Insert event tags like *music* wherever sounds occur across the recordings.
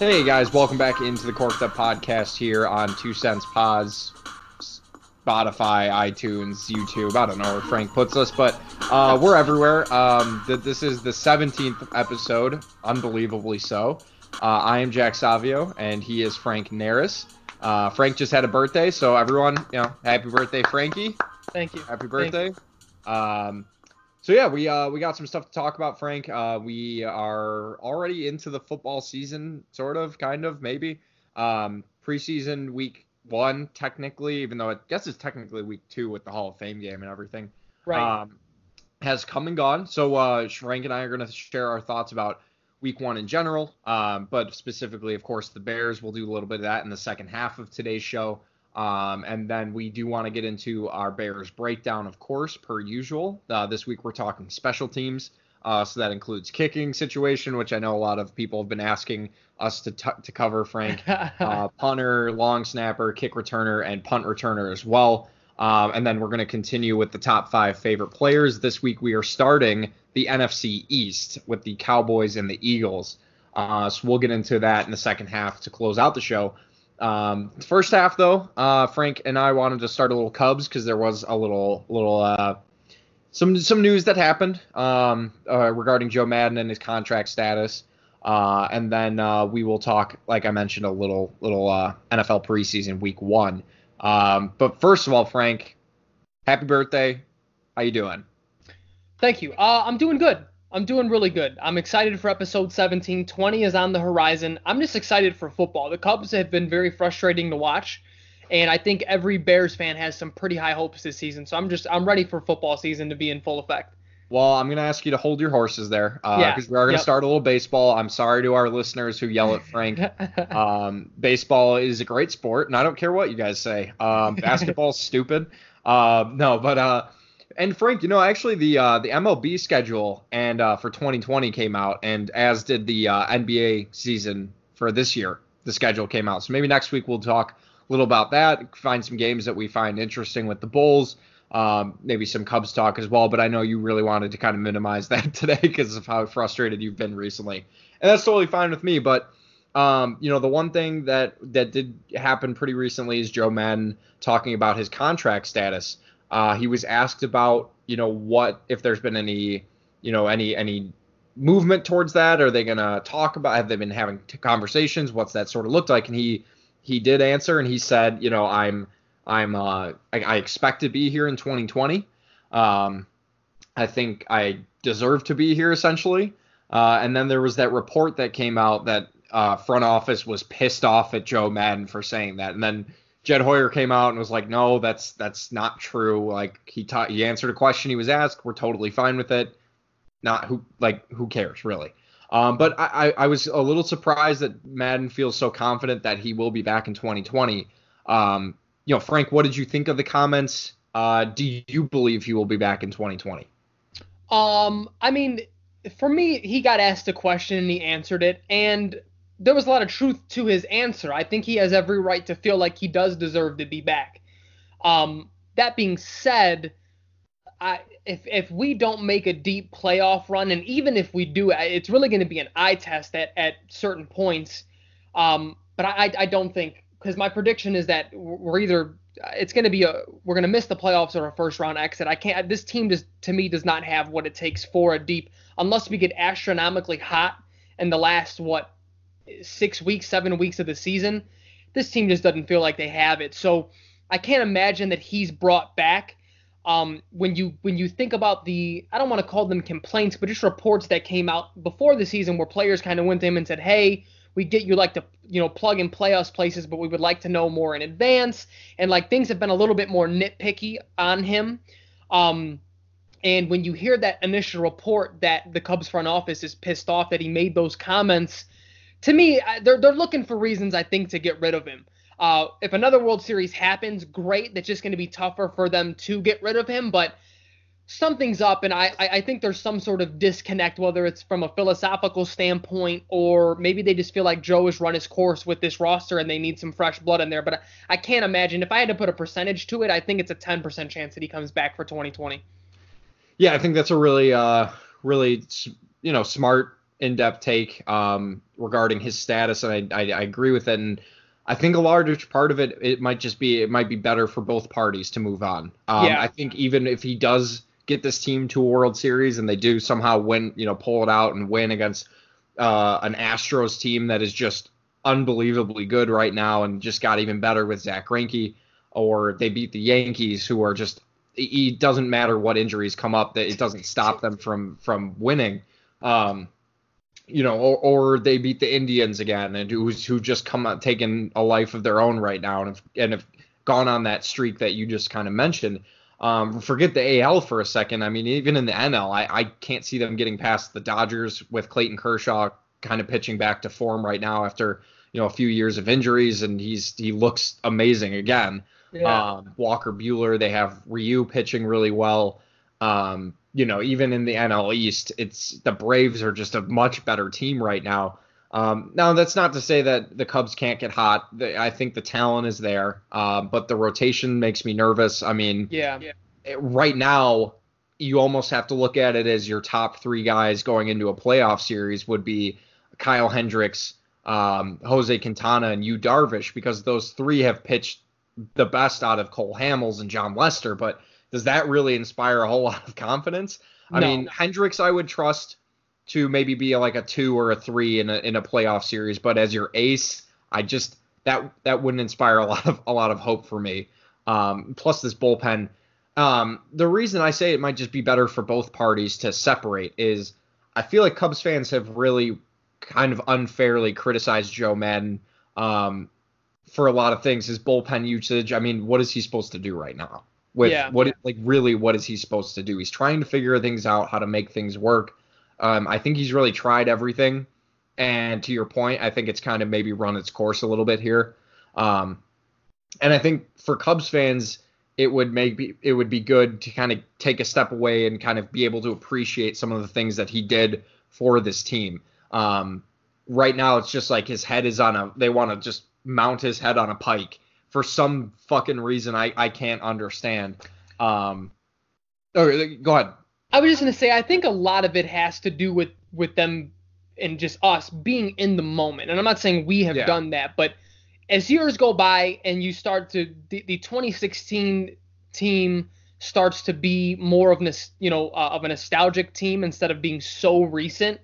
Hey guys, welcome back into the Corked Up Podcast here on Two Cents Pods, Spotify, iTunes, YouTube. I don't know where Frank puts us, but uh, we're everywhere. Um, th- this is the 17th episode, unbelievably so. Uh, I am Jack Savio, and he is Frank Naris. Uh, Frank just had a birthday, so everyone, you know, happy birthday, Frankie. Thank you. Happy birthday. Um, so yeah, we uh, we got some stuff to talk about, Frank. Uh, we are already into the football season, sort of, kind of, maybe. Um, preseason week one, technically, even though I guess it's technically week two with the Hall of Fame game and everything, Right. um, has come and gone. So uh, Frank and I are going to share our thoughts about week one in general, um, but specifically, of course, the Bears. We'll do a little bit of that in the second half of today's show. Um, and then we do want to get into our Bears breakdown, of course, per usual. Uh, this week we're talking special teams. Uh, so that includes kicking situation, which I know a lot of people have been asking us to, t- to cover, Frank. *laughs* Uh, punter, long snapper, kick returner, and punt returner as well. Um, and then we're going to continue with the top five favorite players. This week we are starting the NFC East with the Cowboys and the Eagles. Uh, so we'll get into that in the second half to close out the show. Um, first half though, uh, Frank and I wanted to start a little Cubs because there was a little little uh, some some news that happened um, uh, regarding Joe Maddon and his contract status. Uh, and then uh, we will talk, like I mentioned, a little little uh, NFL preseason week one. Um, but first of all, Frank, happy birthday! How you doing? Thank you. Uh, I'm doing good. I'm doing really good. I'm excited for episode 17. 20 is on the horizon. I'm just excited for football. The Cubs have been very frustrating to watch, and I think every Bears fan has some pretty high hopes this season. So I'm just I'm ready for football season to be in full effect. Well, I'm going to ask you to hold your horses there because Yeah, we are going to yep. start a little baseball. I'm sorry to our listeners who yell at Frank. *laughs* um, baseball is a great sport, and I don't care what you guys say. Um, basketball's *laughs* stupid. Um, no, but uh, and Frank, you know, actually the uh, the MLB schedule and uh, for 2020 came out, and as did the uh, NBA season for this year. The schedule came out, so maybe next week we'll talk a little about that. Find some games that we find interesting with the Bulls. Um, maybe some Cubs talk as well, but I know you really wanted to kind of minimize *laughs* that today because of how frustrated you've been recently, and that's totally fine with me. But um, you know, the one thing that that did happen pretty recently is Joe Maddon talking about his contract status. Uh, he was asked about, you know, what if there's been any, you know, any any movement towards that. Are they gonna talk about? Have they been having conversations? What's that sort of looked like? And he he did answer, and he said, you know, I'm I'm uh I, I expect to be here in 2020. Um, I think I deserve to be here essentially. Uh, and then there was that report that came out that uh, front office was pissed off at Joe Maddon for saying that, and then Jed Hoyer came out and was like, "No, that's that's not true. Like he taught, he answered a question he was asked. We're totally fine with it. Not who like who cares really." Um, but I, I, was a little surprised that Maddon feels so confident that he will be back in 2020. Um, you know, Frank, what did you think of the comments? Uh, do you believe he will be back in 2020? Um, I mean, for me, he got asked a question and he answered it, and there was a lot of truth to his answer. I think he has every right to feel like he does deserve to be back. Um, that being said, I if if we don't make a deep playoff run, and even if we do, it's really going to be an eye test at at certain points. Um, but I I don't think because my prediction is that we're either it's going to be a we're going to miss the playoffs or a first round exit. I can't. This team just to me does not have what it takes for a deep unless we get astronomically hot in the last what six weeks, seven weeks of the season. This team just doesn't feel like they have it. So I can't imagine that he's brought back. Um, when you when you think about the I don't want to call them complaints, but just reports that came out before the season where players kind of went to him and said, "Hey, we get you like to you know plug and play us places, but we would like to know more in advance." And like things have been a little bit more nitpicky on him. Um, and when you hear that initial report that the Cubs front office is pissed off that he made those comments, to me they're they're looking for reasons I think to get rid of him. Uh, if another World Series happens, great. That's just going to be tougher for them to get rid of him, but something's up, and I, I think there's some sort of disconnect, whether it's from a philosophical standpoint or maybe they just feel like Joe has run his course with this roster and they need some fresh blood in there. But I, I can't imagine if I had to put a percentage to it, I think it's a 10% chance that he comes back for 2020. Yeah, I think that's a really, uh, really, you know, smart in-depth take um, regarding his status, and I, I, I agree with it. And I think a large part of it it might just be it might be better for both parties to move on. Um, yeah. I think even if he does get this team to a World Series and they do somehow win, you know, pull it out and win against uh, an Astros team that is just unbelievably good right now and just got even better with Zack Greinke, or they beat the Yankees who are just it doesn't matter what injuries come up that it doesn't stop them from from winning. Um, you know, or, or they beat the Indians again and who's who just come out taking a life of their own right now and have, and have gone on that streak that you just kind of mentioned. Um, forget the AL for a second. I mean, even in the NL, I, I can't see them getting past the Dodgers with Clayton Kershaw kind of pitching back to form right now after you know a few years of injuries, and he's he looks amazing again. Yeah. Um, Walker Buehler, they have Ryu pitching really well. Um, you know, even in the NL East, it's the Braves are just a much better team right now. Um, now that's not to say that the Cubs can't get hot. I think the talent is there, uh, but the rotation makes me nervous. I mean, yeah. right now you almost have to look at it as your top three guys going into a playoff series would be Kyle Hendricks, um, Jose Quintana, and Yu Darvish because those three have pitched the best out of Cole Hamels and Jon Lester. But does that really inspire a whole *laughs* lot of confidence? I no. mean, Hendricks I would trust to maybe be like a two or a three in a in a playoff series. But as your ace, I just that that wouldn't inspire a *laughs* lot of a lot of hope for me. Um, plus this bullpen. Um, the reason I say it might just be better for both parties to separate is I feel like Cubs fans have really kind of unfairly criticized Joe Maddon um, for a lot of things. His bullpen usage. I mean, what is he supposed to do right now? With yeah. what like really what is he supposed to do? He's trying to figure things out, how to make things work. Um, I think he's really tried everything. And to your point, I think it's kind of maybe run its course a little bit here. Um, and I think for Cubs fans, it would maybe it would be good to kind of take a step away and kind of be able to appreciate some of the things that he did for this team. Um, right now, it's just like his head is on a. They want to just mount his head on a pike for some fucking reason I I can't understand. Um, oh, go ahead. I was just gonna say I think a lot of it has to do with with them and just us being in the moment. And I'm not saying we have yeah. done that, but as years go by and you start to the, the 2016 team starts to be more of an you know uh, of a nostalgic team instead of being so recent.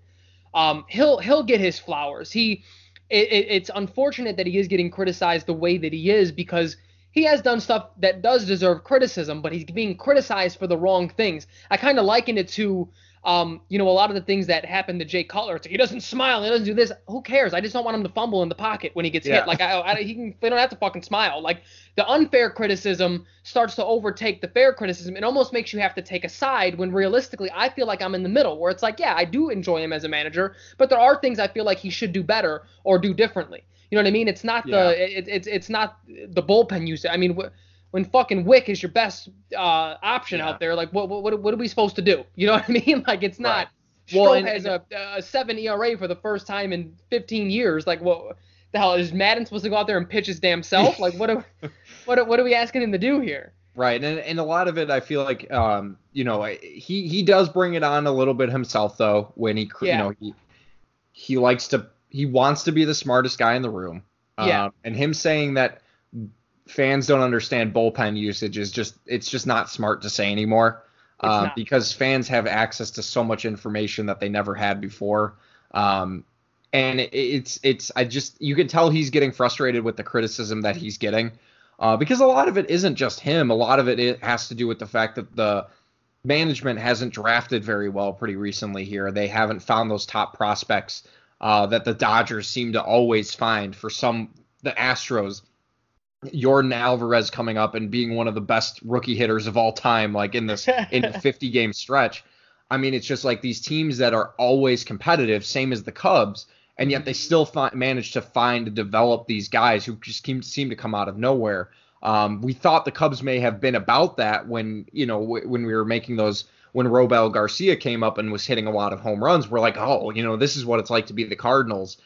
Um, he'll he'll get his flowers. He it, it, it's unfortunate that he is getting criticized the way that he is because he has done stuff that does deserve criticism, but he's being criticized for the wrong things. I kind of liken it to, um, you know, a lot of the things that happened to Jay Cutler. It's like he doesn't smile, he doesn't do this. Who cares? I just don't want him to fumble in the pocket when he gets yeah. hit. Like I, I, he can, they don't have to fucking smile. Like the unfair criticism starts to overtake the fair criticism. It almost makes you have to take a side when realistically, I feel like I'm in the middle, where it's like, yeah, I do enjoy him as a manager, but there are things I feel like he should do better or do differently. You know what I mean? It's not yeah. the it, it's it's not the bullpen use. I mean, when fucking Wick is your best uh, option yeah. out there, like what, what what are we supposed to do? *laughs* You know what I mean? Like it's not. Right. Well, has a, a seven ERA for the first time in 15 years. Like what the hell is Maddon supposed to go out there and pitch his damn self? *laughs* Like what are what what are we asking him to do here? Right, and and a lot of it, I feel like, um, you know, he he does bring it on a little bit himself though when he, yeah. you know, he he likes to he wants to be the smartest guy in the room. Yeah. Um, and him saying that fans don't understand bullpen usage is just it's just not smart to say anymore. Uh, because fans have access to so much information that they never had before. Um, and it, it's it's I just you can tell he's getting frustrated with the criticism that he's getting. Uh, because a lot of it isn't just him. A lot of it, it has to do with the fact that the management hasn't drafted very well pretty recently here. They haven't found those top prospects uh, that the Dodgers seem to always find for some the Astros. Yordan Alvarez coming up and being one of the best rookie hitters of all time, like in this in a *laughs* 50 game stretch. I mean, it's just like these teams that are always competitive, same as the Cubs, and yet they still manage to find and develop these guys who just seem, seem to come out of nowhere. Um, we thought the Cubs may have been about that when you know w- when we were making those when Robel Garcia came up and was hitting a lot of home runs, we're like, oh, you know, this is what it's like to be the Cardinals.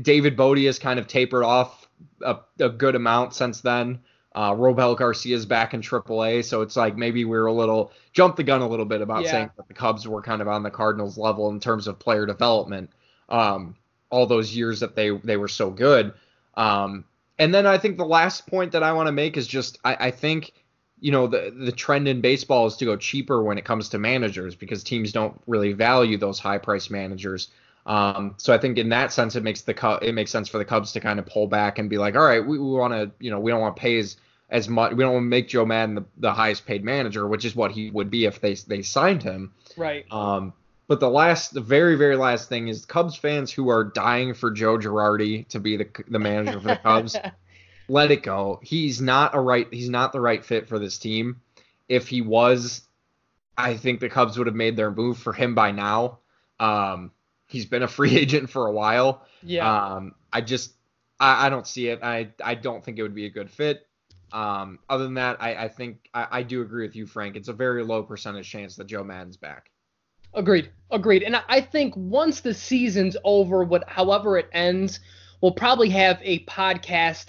David Bote has kind of tapered off a, a good amount since then. Uh, Robel Garcia's back in AAA, so it's like maybe we are a little jumped the gun a little bit about Yeah. saying that the Cubs were kind of on the Cardinals level in terms of player development. Um, all those years that they they were so good. Um, and then I think the last point that I want to make is just I, I think you know the the trend in baseball is to go cheaper when it comes to managers because teams don't really value those high price managers. Um, so I think in that sense it makes the it makes sense for the Cubs to kind of pull back and be like, all right, we, we want to you know we don't want to pay as as much we don't want to make Joe Maddon the, the highest paid manager, which is what he would be if they they signed him. Right. Um, but the last, the very, very last thing is Cubs fans who are dying for Joe Girardi to be the the manager for the Cubs. *laughs* let it go. He's not a right. He's not the right fit for this team. If he was, I think the Cubs would have made their move for him by now. Um, he's been a free *laughs* agent for a while. yeah. Um, I just, I, I don't see it. I, I don't think it would be a good fit. Um, other than that, I, I think I, I do agree with you, Frank. It's a very low percentage chance that Joe Maddon's back. Agreed. Agreed. And I- think once the season's over, what however it ends, we'll probably have a podcast.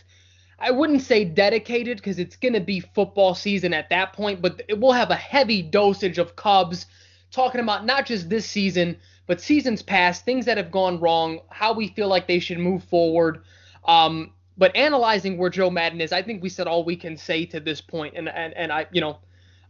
I wouldn't say dedicated because it's going to be football season at that point, but it will have a heavy dosage of Cubs talking about not just this season, but seasons past, things that have gone wrong, how we feel like they should move forward. Um, but analyzing where Joe Maddon is, I think we said all we can say to this point, and and, and I, you know,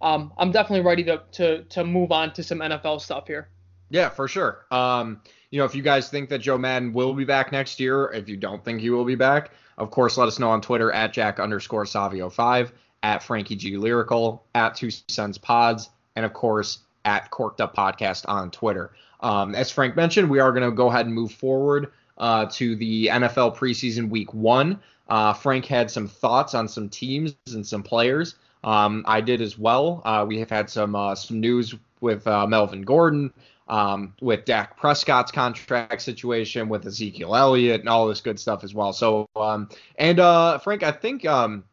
um, I'm definitely ready to, to to move on to some NFL stuff here. Yeah, for sure. Um, you know, if you guys think that Joe Maddon will be back next year, if you don't think he will be back, of course, let us know on Twitter at Jack underscore Savio five, at Frankie G Lyrical, at Two Cents Pods, and of course at Corked Up Podcast on Twitter. Um, as Frank mentioned, we are going to go ahead and move forward uh, to the NFL preseason week one. Uh, Frank had some thoughts on some teams and some players. Um, I did as well. Uh, we have had some uh, some news with uh, Melvin Gordon, um, with Dak Prescott's contract situation, with Ezekiel Elliott, and all this good stuff as well. So, um, and uh, Frank, I think um,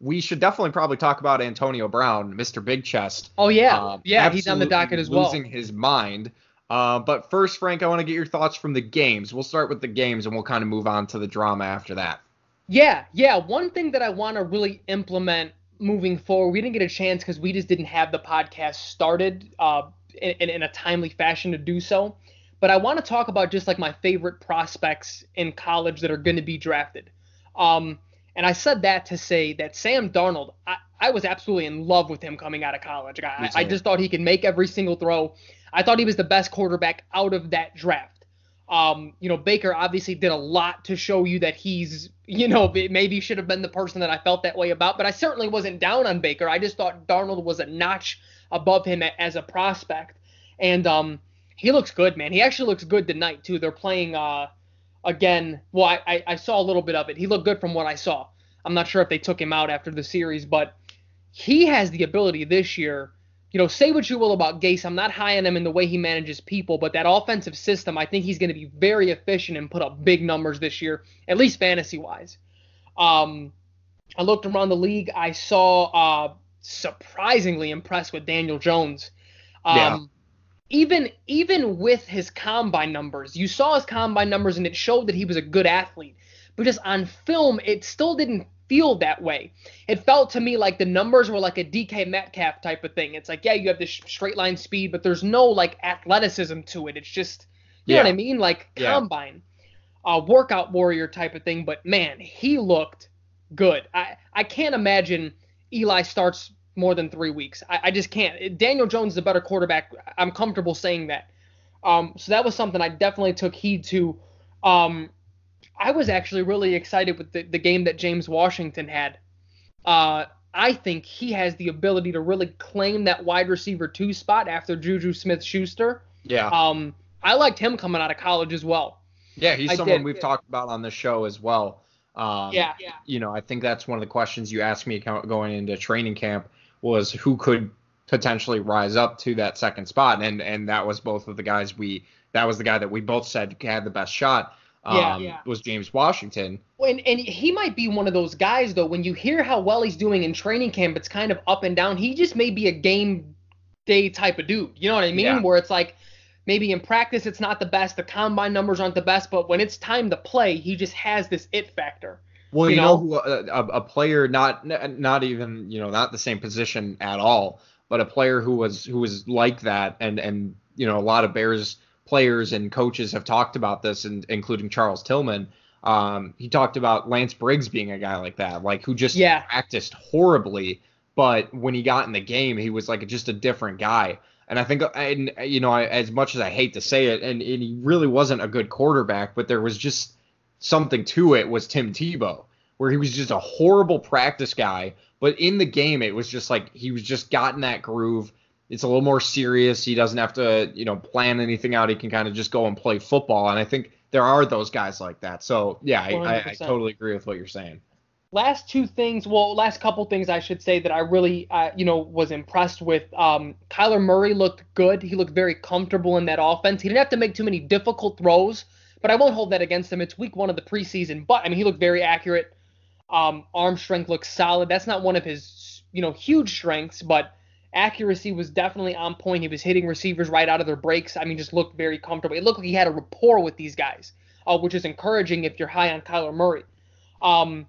we should definitely probably talk about Antonio Brown, Mr. Big Chest. Oh yeah, Um, yeah, he's on the docket as well. Losing his mind. Uh, but first, Frank, I want to get your thoughts from the games. We'll start with the games, and we'll kind of move on to the drama after that. Yeah, yeah. One thing that I want to really implement moving forward, we didn't get a chance because we just didn't have the podcast started uh, in, in, a timely fashion to do so. But I want to talk about just like my favorite prospects in college that are going to be drafted. Um, and I said that to say that Sam Darnold, I, I was absolutely in love with him coming out of college. I, I just thought he could make every single throw. I thought he was the best quarterback out of that draft. Um, you know, Baker obviously did a lot to show you that he's, you know, maybe should have been the person that I felt that way about, but I certainly wasn't down on Baker. I just thought Darnold was a notch above him as a prospect. And um, he looks good, man. He actually looks good tonight, too. They're playing uh, again. Well, I, I, I saw a little bit of it. He looked good from what I saw. I'm not sure if they took him out after the series, but he has the ability this year. You know, say what you will about Gase. I'm not high on him in the way he manages people, but that offensive system, I think he's going to be very efficient and put up big numbers this year, at least fantasy wise. Um, I looked around the league. I saw uh, surprisingly impressed with Daniel Jones. Um, Yeah. Even even with his combine numbers, you saw his combine numbers and it showed that he was a good athlete. But just on film, it still didn't feel that way. It felt to me like the numbers were like a DK Metcalf type of thing. It's like, yeah, you have this straight line speed, but there's no like athleticism to it. It's just, you know what I mean? Like Yeah. combine, uh, workout warrior type of thing. But man, he looked good. I, I can't imagine Eli starts more than three weeks. I, I just can't. Daniel Jones is a better quarterback. I'm comfortable saying that. Um, so that was something I definitely took heed to. Um, I was actually really excited with the, the game that James Washington had. Uh, I think he has the ability to really claim that wide receiver two spot after Juju Smith Schuster. Yeah. Um, I liked him coming out of college as well. Yeah, he's I someone did. we've talked about on the show as well. Um, Yeah, yeah. You know, I think that's one of the questions you asked me going into training camp was who could potentially rise up to that second spot, and and that was both of the guys we that was the guy that we both said had the best shot. Um, Yeah, yeah. Was James Washington? And, and he might be one of those guys though. When you hear how well he's doing in training camp, it's kind of up and down. He just may be a game day type of dude. You know what I mean? Yeah. Where it's like maybe in practice it's not the best, the combine numbers aren't the best, but when it's time to play, he just has this it factor. Well, you, You know, know? who, a, a a player not not even you know not the same position at all, but a player who was who was like that, and and you know a lot of Bears players and coaches have talked about this, and including Charles Tillman. Um, he talked about Lance Briggs being a guy like that, like who just Yeah. practiced horribly, but when he got in the game, he was like just a different guy. And I think, and you know, I, as much as I hate to say it, and, and he really wasn't a good quarterback, but there was just something to it. Was Tim Tebow, where he was just a horrible practice guy, but in the game, it was just like he was just got in that groove. It's a little more serious. He doesn't have to, you know, plan anything out. He can kind of just go and play football. And I think there are those guys like that. So yeah, I, I, I totally agree with what you're saying. last two things, well, last couple things I should say that I really, uh, you know, was impressed with. Um, Kyler Murray looked good. He looked very comfortable in that offense. He didn't have to make too many difficult throws, but I won't hold that against him. It's week one of the preseason, but I mean, he looked very accurate. Um, arm strength looks solid. That's not one of his, you know, huge strengths, but accuracy was definitely on point. He was hitting receivers right out of their breaks. I mean, just looked very comfortable. It looked like he had a rapport with these guys, uh, which is encouraging if you're high on Kyler Murray. Um,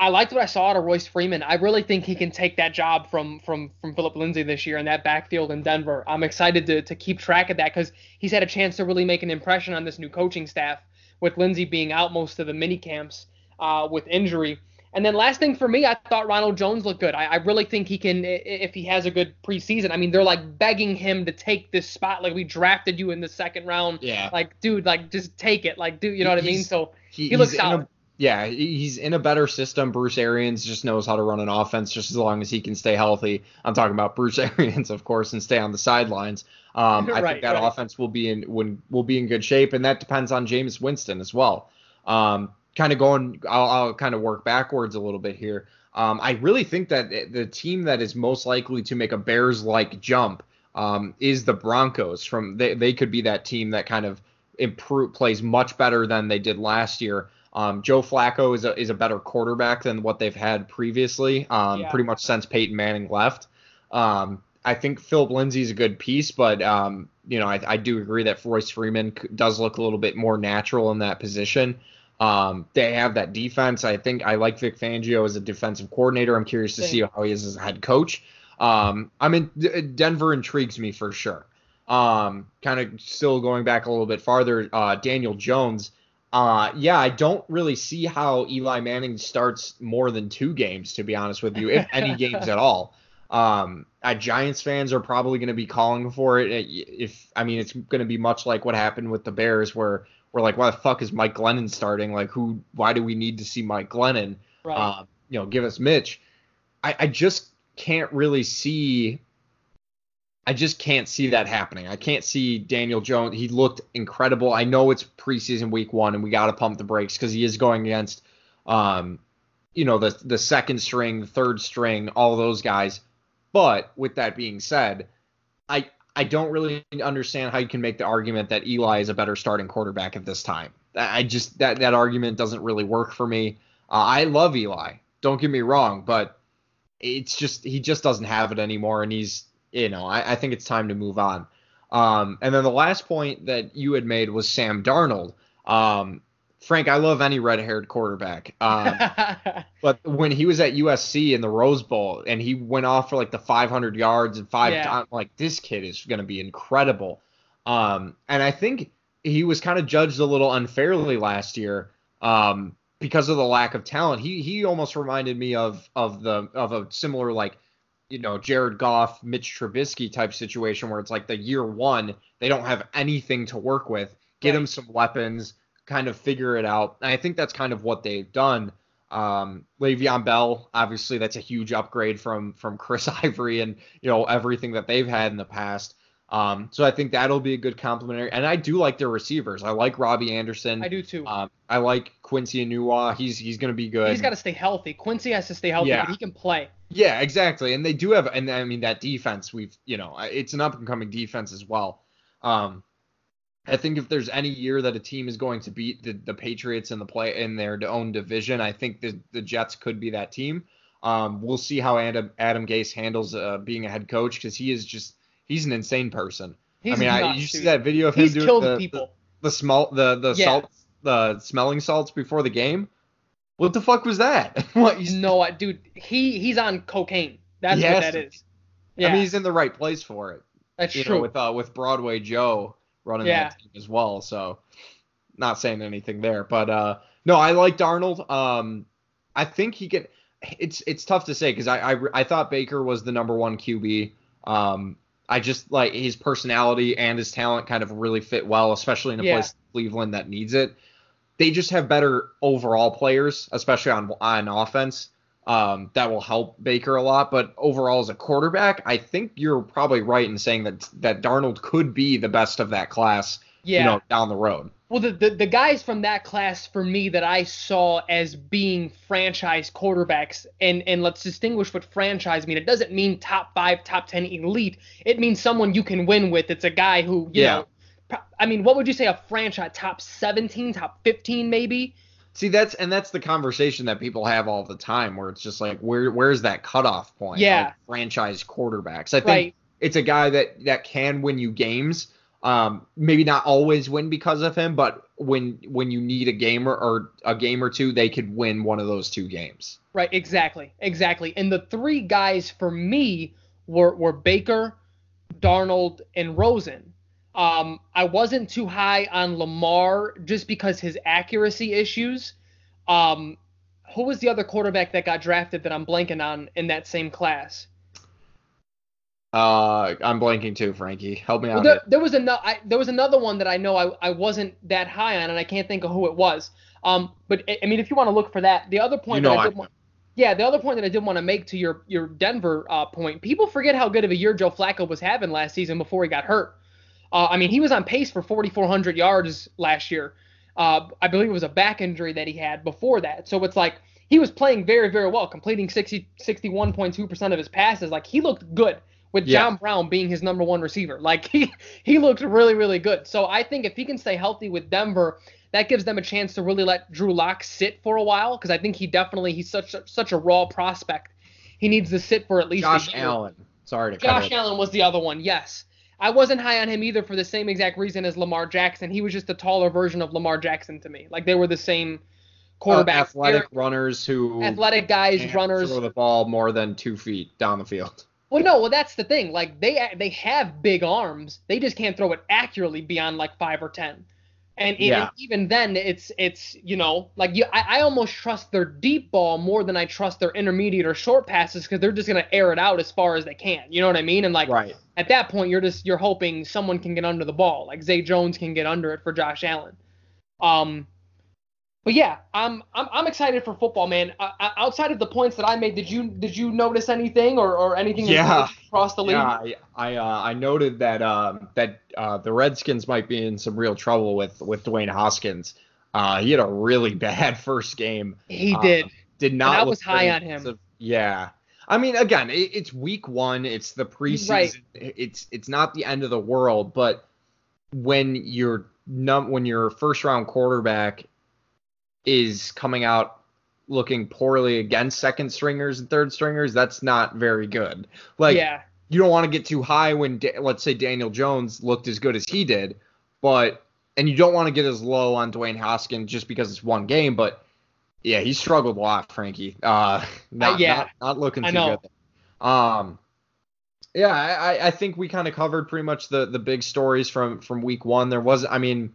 I liked what I saw out of Royce Freeman. I really think he can take that job from from from Philip Lindsay this year in that backfield in Denver. I'm excited to to keep track of that because he's had a chance to really make an impression on this new coaching staff with Lindsay being out most of the mini camps uh, with injury. And then last thing for me, I thought Ronald Jones looked good. I, I really think he can if he has a good preseason. I mean, they're like begging him to take this spot. Like we drafted you in the second round. Yeah. Like, dude, like just take it. Like, dude, you know what I mean? So He, He looks he's in a- solid. Yeah, he's in a better system. Bruce Arians just knows how to run an offense just as long as he can stay healthy. I'm talking about Bruce *laughs* Arians, of course, and stay on the sidelines. Um, I *laughs* Right, think that right. offense will be in when will be in good shape, and that depends on Jameis Winston as well. Um, kind of going, I'll, I'll kind of work backwards a little bit here. Um, I really think that the team that is most likely to make a Bears-like jump um, is the Broncos. From they, they could be that team that kind of improve plays much better than they did last year. Um, Joe Flacco is a is a better quarterback than what they've had previously. Um, Yeah. pretty much since Peyton Manning left. Um, I think Philip Lindsay's a good piece, but um, you know I, I do agree that Royce Freeman does look a little bit more natural in that position. Um, they have that defense. I think I like Vic Fangio as a defensive coordinator. I'm curious to Same. see how he is as a head coach. Um, I mean, D- Denver intrigues me for sure. Um, kind of still going back a little bit farther, uh, Daniel Jones. Uh, yeah, I don't really see how Eli Manning starts more than two games, to be honest with you, if any games at all. Um, uh, Giants fans are probably going to be calling for it. Uh, If I mean, it's going to be much like what happened with the Bears, where we're like, why the fuck is Mike Glennon starting? Like, who? Why do we need to see Mike Glennon? right. um, you know, give us Mitch. I, I just can't really see. I just can't see that happening. I can't see Daniel Jones. He looked incredible. I know it's preseason week one, and we got to pump the brakes because he is going against, um, you know, the the second string, the third string, all those guys. But with that being said, I I don't really understand how you can make the argument that Eli is a better starting quarterback at this time. I just that that argument doesn't really work for me. Uh, I love Eli. Don't get me wrong, but it's just he just doesn't have it anymore, and he's you know I, I think it's time to move on. Um, and then the last point that you had made was Sam Darnold. Um, Frank, I love any red-haired quarterback. Um, *laughs* but when he was at USC in the Rose Bowl and he went off for like the 500 yards and five, Yeah. I'm like this kid is going to be incredible. Um, and I think he was kind of judged a little unfairly last year um, because of the lack of talent. He he almost reminded me of of the of a similar like you know Jared Goff, Mitch Trubisky type situation where it's like the year one they don't have anything to work with. Get Right. him some weapons, kind of figure it out. And I think that's kind of what they've done. Um, Le'Veon Bell, obviously, that's a huge upgrade from from Chris *laughs* Ivory and you know everything that they've had in the past. Um, so I think that'll be a good complementary. And I do like their receivers. I like Robbie Anderson. I do too. Um, I like Quincy Enunwa. He's he's going to be good. He's got to stay healthy. Quincy has to stay healthy, Yeah. he can play. Yeah, exactly. And they do have, and I mean that defense. We've, you know, it's an up and coming defense as well. Um, I think if there's any year that a team is going to beat the, the Patriots in the play in their own division, I think the the Jets could be that team. Um, we'll see how Adam Adam Gase handles uh, being a head coach because he is just he's an insane person. He's I mean, I, you see that video of him He's doing killed the, people. the, the small the the Yeah. salt the smelling salts before the game. What the fuck was that? *laughs* what? He's, No, I- dude, he he's on cocaine. That's He what that is. Yeah, I mean, he's in the right place for it. that's you true. know, with uh, with Broadway Joe running Yeah. that team as well. So, not saying anything there, but uh, no, I like Darnold. Um, I think he can. It's it's tough to say because I, I I thought Baker was the number one QB. Um, I just like his personality and his talent kind of really fit well, especially in a Yeah. place like Cleveland that needs it. They just have better overall players, especially on on offense. Um, that will help Baker a lot, but overall as a quarterback, I think you're probably right in saying that that Darnold could be the best of that class, yeah. you know, down the road. Well, the, the the guys from that class for me that I saw as being franchise quarterbacks, and and let's distinguish what franchise mean. It doesn't mean top five, top ten elite. It means someone you can win with. It's a guy who you Yeah. know. I mean, what would you say a franchise top 17, top 15 maybe? See, that's and that's the conversation that people have all the time, where it's just like, where where's that cutoff point? Yeah. of franchise quarterbacks. I think Right. it's a guy that that can win you games. Um, maybe not always win because of him, but when when you need a game or, or a game or two, they could win one of those two games. Right, exactly, exactly. And the three guys for me were were Baker, Darnold, and Rosen. Um, I wasn't too high on Lamar just because his accuracy issues. Um, who was the other quarterback that got drafted that I'm blanking on in that same class? Uh, I'm blanking too, Frankie. Help me Well, out. there, there was another. I, there was another one that I know I, I wasn't that high on, and I can't think of who it was. Um, but I I mean, if you want to look for that, the other point You know that I I did want, yeah, the other point that I did want to make to your your Denver uh, point, people forget how good of a year Joe Flacco was having last season before he got hurt. Uh, I mean, he was on pace for 4,400 yards last year. Uh, I believe it was a back injury that he had before that. So it's like he was playing very, very well, completing 60, 61.2% of his passes. Like he looked good with Yeah. John Brown being his number one receiver. Like *laughs* he, he looked really, really good. So I think if he can stay healthy with Denver, that gives them a chance to really let Drew Lock sit for a while because I think he definitely he's such a, such a raw prospect. He needs to sit for at least Josh a year. Allen. Sorry to cut Josh. Allen was the other one, yes. I wasn't high on him either for the same exact reason as Lamar Jackson. He was just a taller version of Lamar Jackson to me. Like they were the same Uh, quarterback. athletic runners who athletic guys, can't runners. throw the ball more than two feet down the field. Well, no, well that's the thing. Like they they have big arms. They just can't throw it accurately beyond like five or ten. And, and even then, it's it's you know like you I, I almost trust their deep ball more than I trust their intermediate or short passes because they're just gonna air it out as far as they can. You know what I mean? And like right. at that point you're just you're hoping someone can get under the ball like zay jones can get under it for josh allen um but yeah i'm i'm, I'm excited for football man uh, uh, outside of the points that i made did you did you notice anything or, or anything Yeah. across the league Yeah, I I, uh, I noted that um, that uh, the Redskins might be in some real trouble with with Dwayne Haskins. Uh, he had a really *laughs* bad first game. he uh, did Did not. I was high on him. impressive. Yeah. I mean, again, it, it's week one. It's the preseason. Right. It's it's not the end of the world, but when your num when your first round quarterback is coming out looking poorly against second stringers and third stringers, that's not very good. Like yeah you don't want to get too high when Da- let's say Daniel Jones looked as good as he did, but and you don't want to get as low on Dwayne Haskins just because it's one game, but yeah, he struggled a lot, Frankie. Uh, *laughs* not, yeah. not, not looking I too know. good. Um, yeah, I, I- I think we kind of covered pretty much the the big stories from from week one. There was, I mean,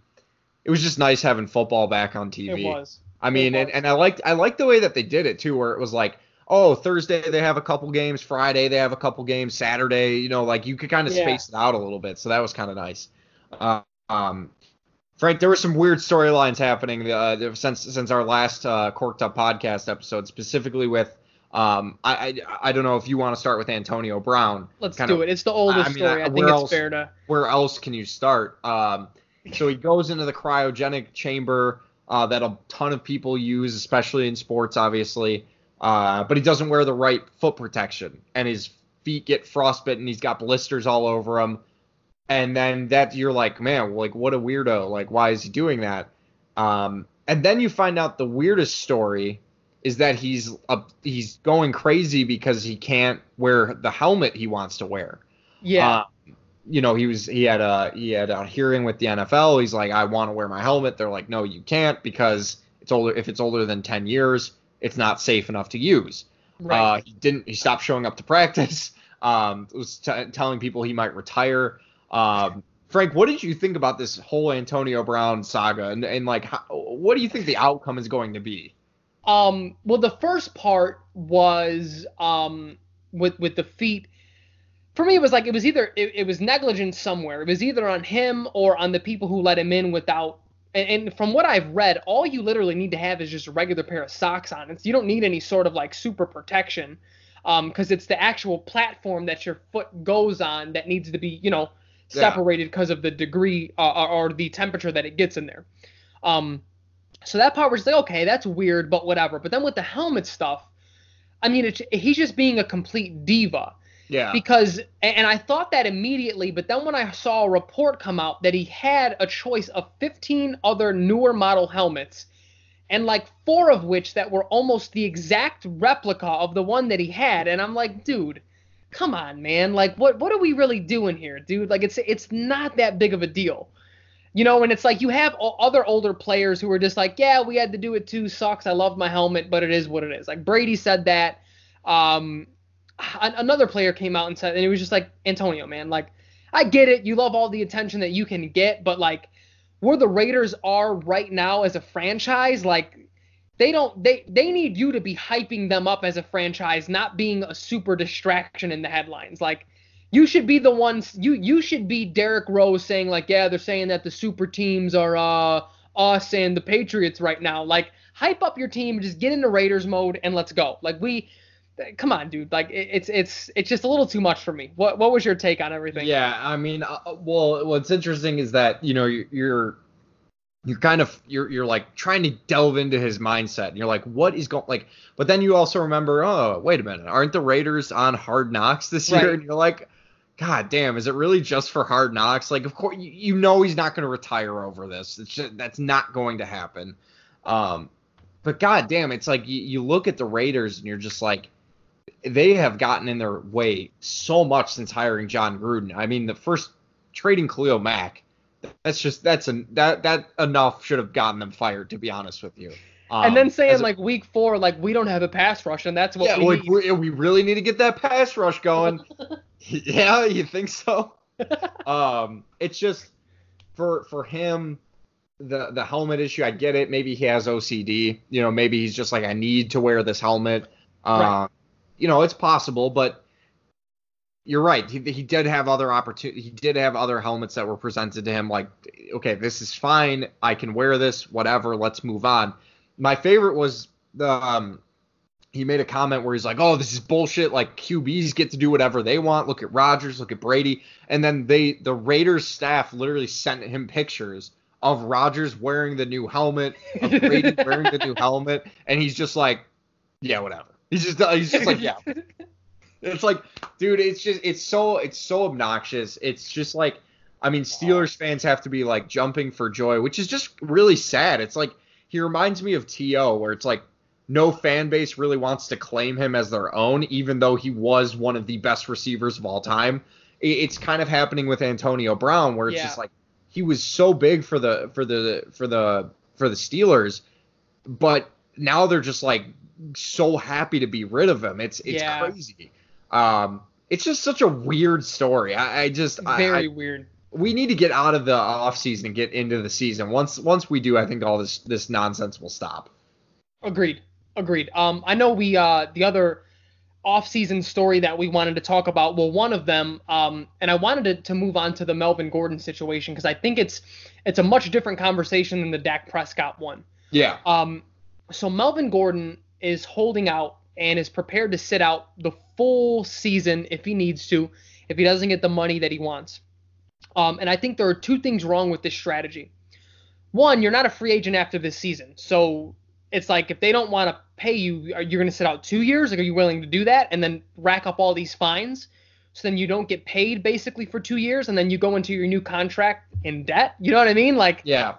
it was just nice having football back on TV. it was I mean, and, and I liked I liked the way that they did it too, where it was like, oh, Thursday they have a couple games, Friday they have a couple games, Saturday, you know, like you could kind of Yeah. space it out a little bit, so that was kind of nice. Uh, um, Frank, there were some weird storylines happening uh, since since our last uh, Corked Up podcast episode, specifically with. Um, I, I I don't know if you want to start with Antonio Brown. let's do of- it it's the oldest I mean, story I- i, think where it's else- fair to where else can you start? Um, so he goes into the cryogenic chamber uh, that a ton of people use, especially in sports, obviously. Uh, but he doesn't wear the right foot protection, and his feet get frostbitten. He's got blisters all over him, and then that you're like, man, like what a weirdo! Like, why is he doing that? Um, and then you find out the weirdest story is that he's uh, he's going crazy because he can't wear the helmet he wants to wear yeah uh, you know, he was he had a he had a hearing with the NFL. He's like, I want to wear my helmet. They're like, no, you can't because it's older if it's older than 10 years, it's not safe enough to use. Right. Uh, he didn't. He stopped showing up to practice. *laughs* Um, was t- telling people he might retire. Um, Frank, what did you think about this whole Antonio Brown saga, and, and like, how, what do you think the outcome is going to be? Um, well, the first part was um, with with the feet. For me, it was like it was either it, it was negligence somewhere. It was either on him or on the people who let him in without and, from what I've read, all you literally need to have is just a regular pair of socks on. It's, you don't need any sort of like super protection because um, it's the actual platform that your foot goes on that needs to be, you know, separated because yeah. of the degree uh, or, or, the temperature that it gets in there. Um, so that part was like, okay, that's weird, but whatever. But then with the helmet stuff, I mean, he's just being a complete diva. Yeah. Because and I thought that immediately, but then when I saw a report come out that he had a choice of 15 other newer model helmets and like four of which that were almost the exact replica of the one that he had and I'm like, dude, come on, man. Like what what are we really doing here, dude? Like it's it's not that big of a deal. You know, and it's like you have other older players who are just like, yeah, we had to do it too. Sucks. I love my helmet, but it is what it is. Like Brady said that. Um, another player came out and said, and it was just like Antonio, man, like I get it, you love all the attention that you can get, but like where the Raiders are right now as a franchise, like they don't they they need you to be hyping them up as a franchise, not being a super distraction in the headlines. Like you should be the ones you you should be Derek Rose saying like, yeah, they're saying that the super teams are uh us and the Patriots right now. Like hype up your team, just get into Raiders mode and let's go. Like we come on, dude. Like it's it's it's just a little too much for me. What what was your take on everything? Yeah, I mean, uh, well, what's interesting is that you know you're you're kind of you're you're like trying to delve into his mindset, and you're like, what is going like? But then you also remember, oh, wait a minute, aren't the Raiders on Hard Knocks this year? Right. And you're like. God damn, is it really just for hard knocks? Like, of course, you, you know he's not going to retire over this. It's just, that's not going to happen. Um, but god damn, it's like you, you look at the Raiders and you're just like, they have gotten in their way so much since hiring Jon Gruden. I mean, the first trading Khalil Mack, that's just that's an that that enough should have gotten them fired. To be honest with you. Um, and then saying like week four, like we don't have a pass rush, and that's what yeah, we like we, we really need to get that pass rush going. *laughs* yeah, you think so? *laughs* um, it's just for for him the the helmet issue. I get it. Maybe he has OCD. You know, maybe he's just like I need to wear this helmet. Um, right you know, it's possible, but you're right. He, he did have other opportunity. He did have other helmets that were presented to him. Like, okay, this is fine. I can wear this. Whatever. Let's move on. My favorite was the. Um, he made a comment where he's like, "Oh, this is bullshit. Like QBs get to do whatever they want. Look at Rodgers. Look at Brady." And then they, the Raiders staff, literally sent him pictures of Rodgers wearing the new helmet, of Brady *laughs* wearing the new helmet, and he's just like, "Yeah, whatever." He's just he's just like *laughs* yeah. It's like, dude, it's just it's so it's so obnoxious. It's just like, I mean, Steelers fans have to be like jumping for joy, which is just really sad. It's like he reminds me of T.O., where it's like no fan base really wants to claim him as their own, even though he was one of the best receivers of all time. It's kind of happening with Antonio Brown, where it's yeah. just like he was so big for the for the for the for the Steelers, but now they're just like so happy to be rid of him. It's it's yeah. crazy. Um, it's just such a weird story. I, I just very I, weird. We need to get out of the off season and get into the season. Once once we do, I think all this this nonsense will stop. Agreed. Agreed. Um, I know we uh the other off-season story that we wanted to talk about. Well, one of them, um, and I wanted to, to move on to the Melvin Gordon situation because I think it's it's a much different conversation than the Dak Prescott one. Yeah. Um, so Melvin Gordon is holding out and is prepared to sit out the full season if he needs to, if he doesn't get the money that he wants. Um, and I think there are two things wrong with this strategy. One, you're not a free agent after this season, so it's like if they don't want to pay you, are you going to sit out two years? Like, are you willing to do that and then rack up all these fines? So then you don't get paid basically for two years, and then you go into your new contract in debt. You know what I mean? Like, yeah.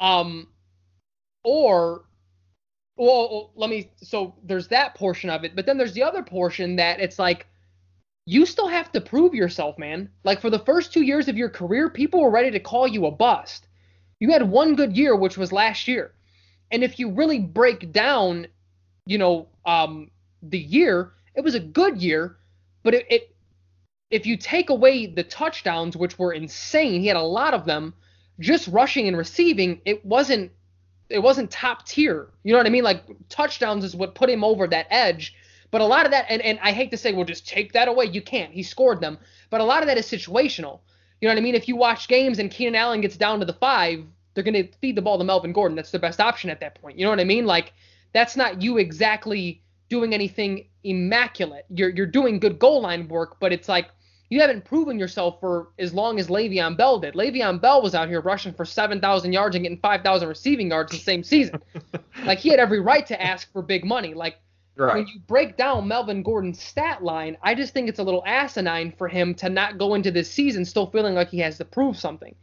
Um, or well, let me. So there's that portion of it, but then there's the other portion that it's like you still have to prove yourself, man. Like for the first two years of your career, people were ready to call you a bust. You had one good year, which was last year. And if you really break down, you know, um, the year, it was a good year, but it, it if you take away the touchdowns, which were insane, he had a lot of them, just rushing and receiving, it wasn't it wasn't top tier. You know what I mean? Like touchdowns is what put him over that edge. But a lot of that, and, and I hate to say, well, just take that away. You can't. He scored them. But a lot of that is situational. You know what I mean? If you watch games and Keenan Allen gets down to the five, they're going to feed the ball to Melvin Gordon. That's the best option at that point. You know what I mean? Like that's not you exactly doing anything immaculate. You're you're doing good goal line work, but it's like you haven't proven yourself for as long as Le'Veon Bell did. Le'Veon Bell was out here rushing for 7,000 yards and getting 5,000 receiving yards the same season. *laughs* like he had every right to ask for big money. Like right. when you break down Melvin Gordon's stat line, I just think it's a little asinine for him to not go into this season still feeling like he has to prove something.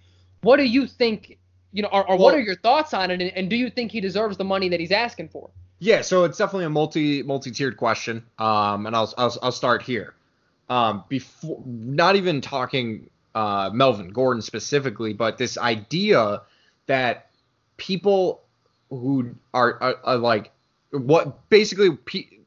What do you think? You know, or, or well, what are your thoughts on it? And, and do you think he deserves the money that he's asking for? Yeah, so it's definitely a multi multi tiered question. Um, and I'll, I'll I'll start here um, before not even talking uh, Melvin Gordon specifically, but this idea that people who are, are, are like what basically pe-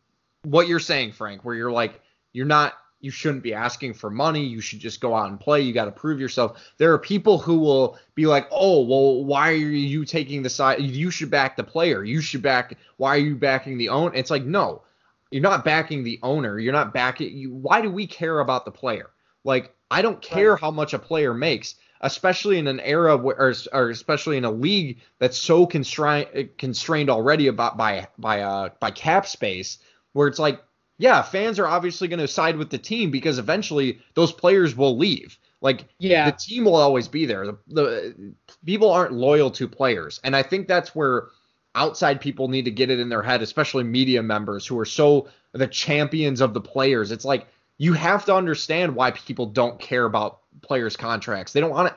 what you're saying, Frank, where you're like you're not you shouldn't be asking for money. You should just go out and play. You got to prove yourself. There are people who will be like, "Oh, well, why are you taking the side? You should back the player. You should back. Why are you backing the own?" It's like, no, you're not backing the owner. You're not backing. You, why do we care about the player? Like, I don't care right. how much a player makes, especially in an era where, or, or especially in a league that's so constrained constrained already about by by uh by cap space, where it's like, yeah, fans are obviously going to side with the team because eventually those players will leave. Like, yeah, the team will always be there. The, the people aren't loyal to players, and I think that's where outside people need to get it in their head, especially media members who are so the champions of the players. It's like you have to understand why people don't care about players' contracts. They don't want to.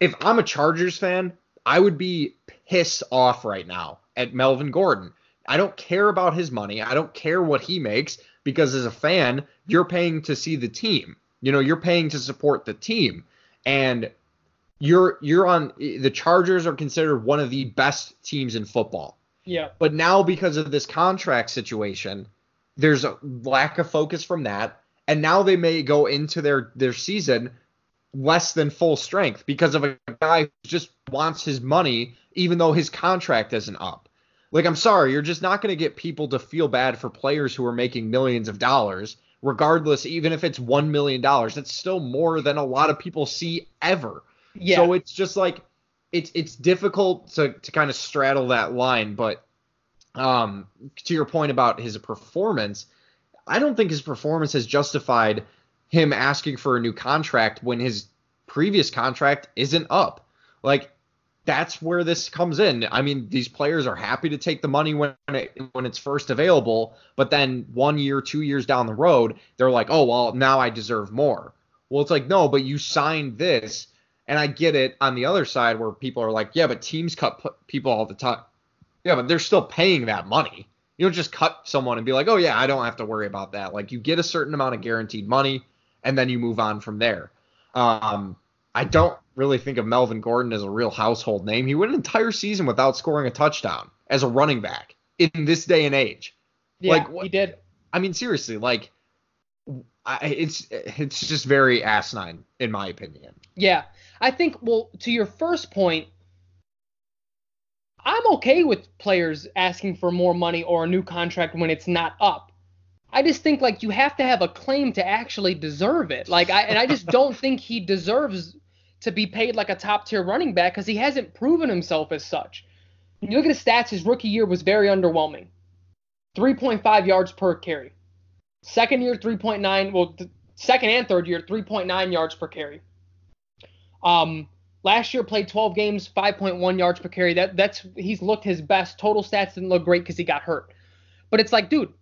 If I'm a Chargers fan, I would be pissed off right now at Melvin Gordon. I don't care about his money. I don't care what he makes because as a fan, you're paying to see the team. You know, you're paying to support the team. And you're you're on the Chargers are considered one of the best teams in football. Yeah. But now because of this contract situation, there's a lack of focus from that, and now they may go into their their season less than full strength because of a guy who just wants his money even though his contract isn't up. Like I'm sorry, you're just not going to get people to feel bad for players who are making millions of dollars regardless even if it's 1 million dollars. That's still more than a lot of people see ever. Yeah. So it's just like it's it's difficult to to kind of straddle that line, but um to your point about his performance, I don't think his performance has justified him asking for a new contract when his previous contract isn't up. Like that's where this comes in. I mean, these players are happy to take the money when it, when it's first available, but then one year, two years down the road, they're like, "Oh, well, now I deserve more." Well, it's like, "No, but you signed this and I get it on the other side where people are like, yeah, but teams cut people all the time. Yeah, but they're still paying that money. You don't just cut someone and be like, oh yeah, I don't have to worry about that. Like you get a certain amount of guaranteed money, and then you move on from there. Um, I don't really think of Melvin Gordon as a real household name. He went an entire season without scoring a touchdown as a running back in this day and age. Yeah, like, what, he did. I mean, seriously, like, I, it's it's just very asinine in my opinion. Yeah, I think, well, to your first point, I'm okay with players asking for more money or a new contract when it's not up. I just think like you have to have a claim to actually deserve it. Like I and I just don't think he deserves to be paid like a top tier running back because he hasn't proven himself as such. When you look at his stats, his rookie year was very underwhelming. 3.5 yards per carry. Second year, 3.9. Well, second and third year, 3.9 yards per carry. Um, last year played 12 games, 5.1 yards per carry. That that's he's looked his best. Total stats didn't look great because he got hurt. But it's like, dude,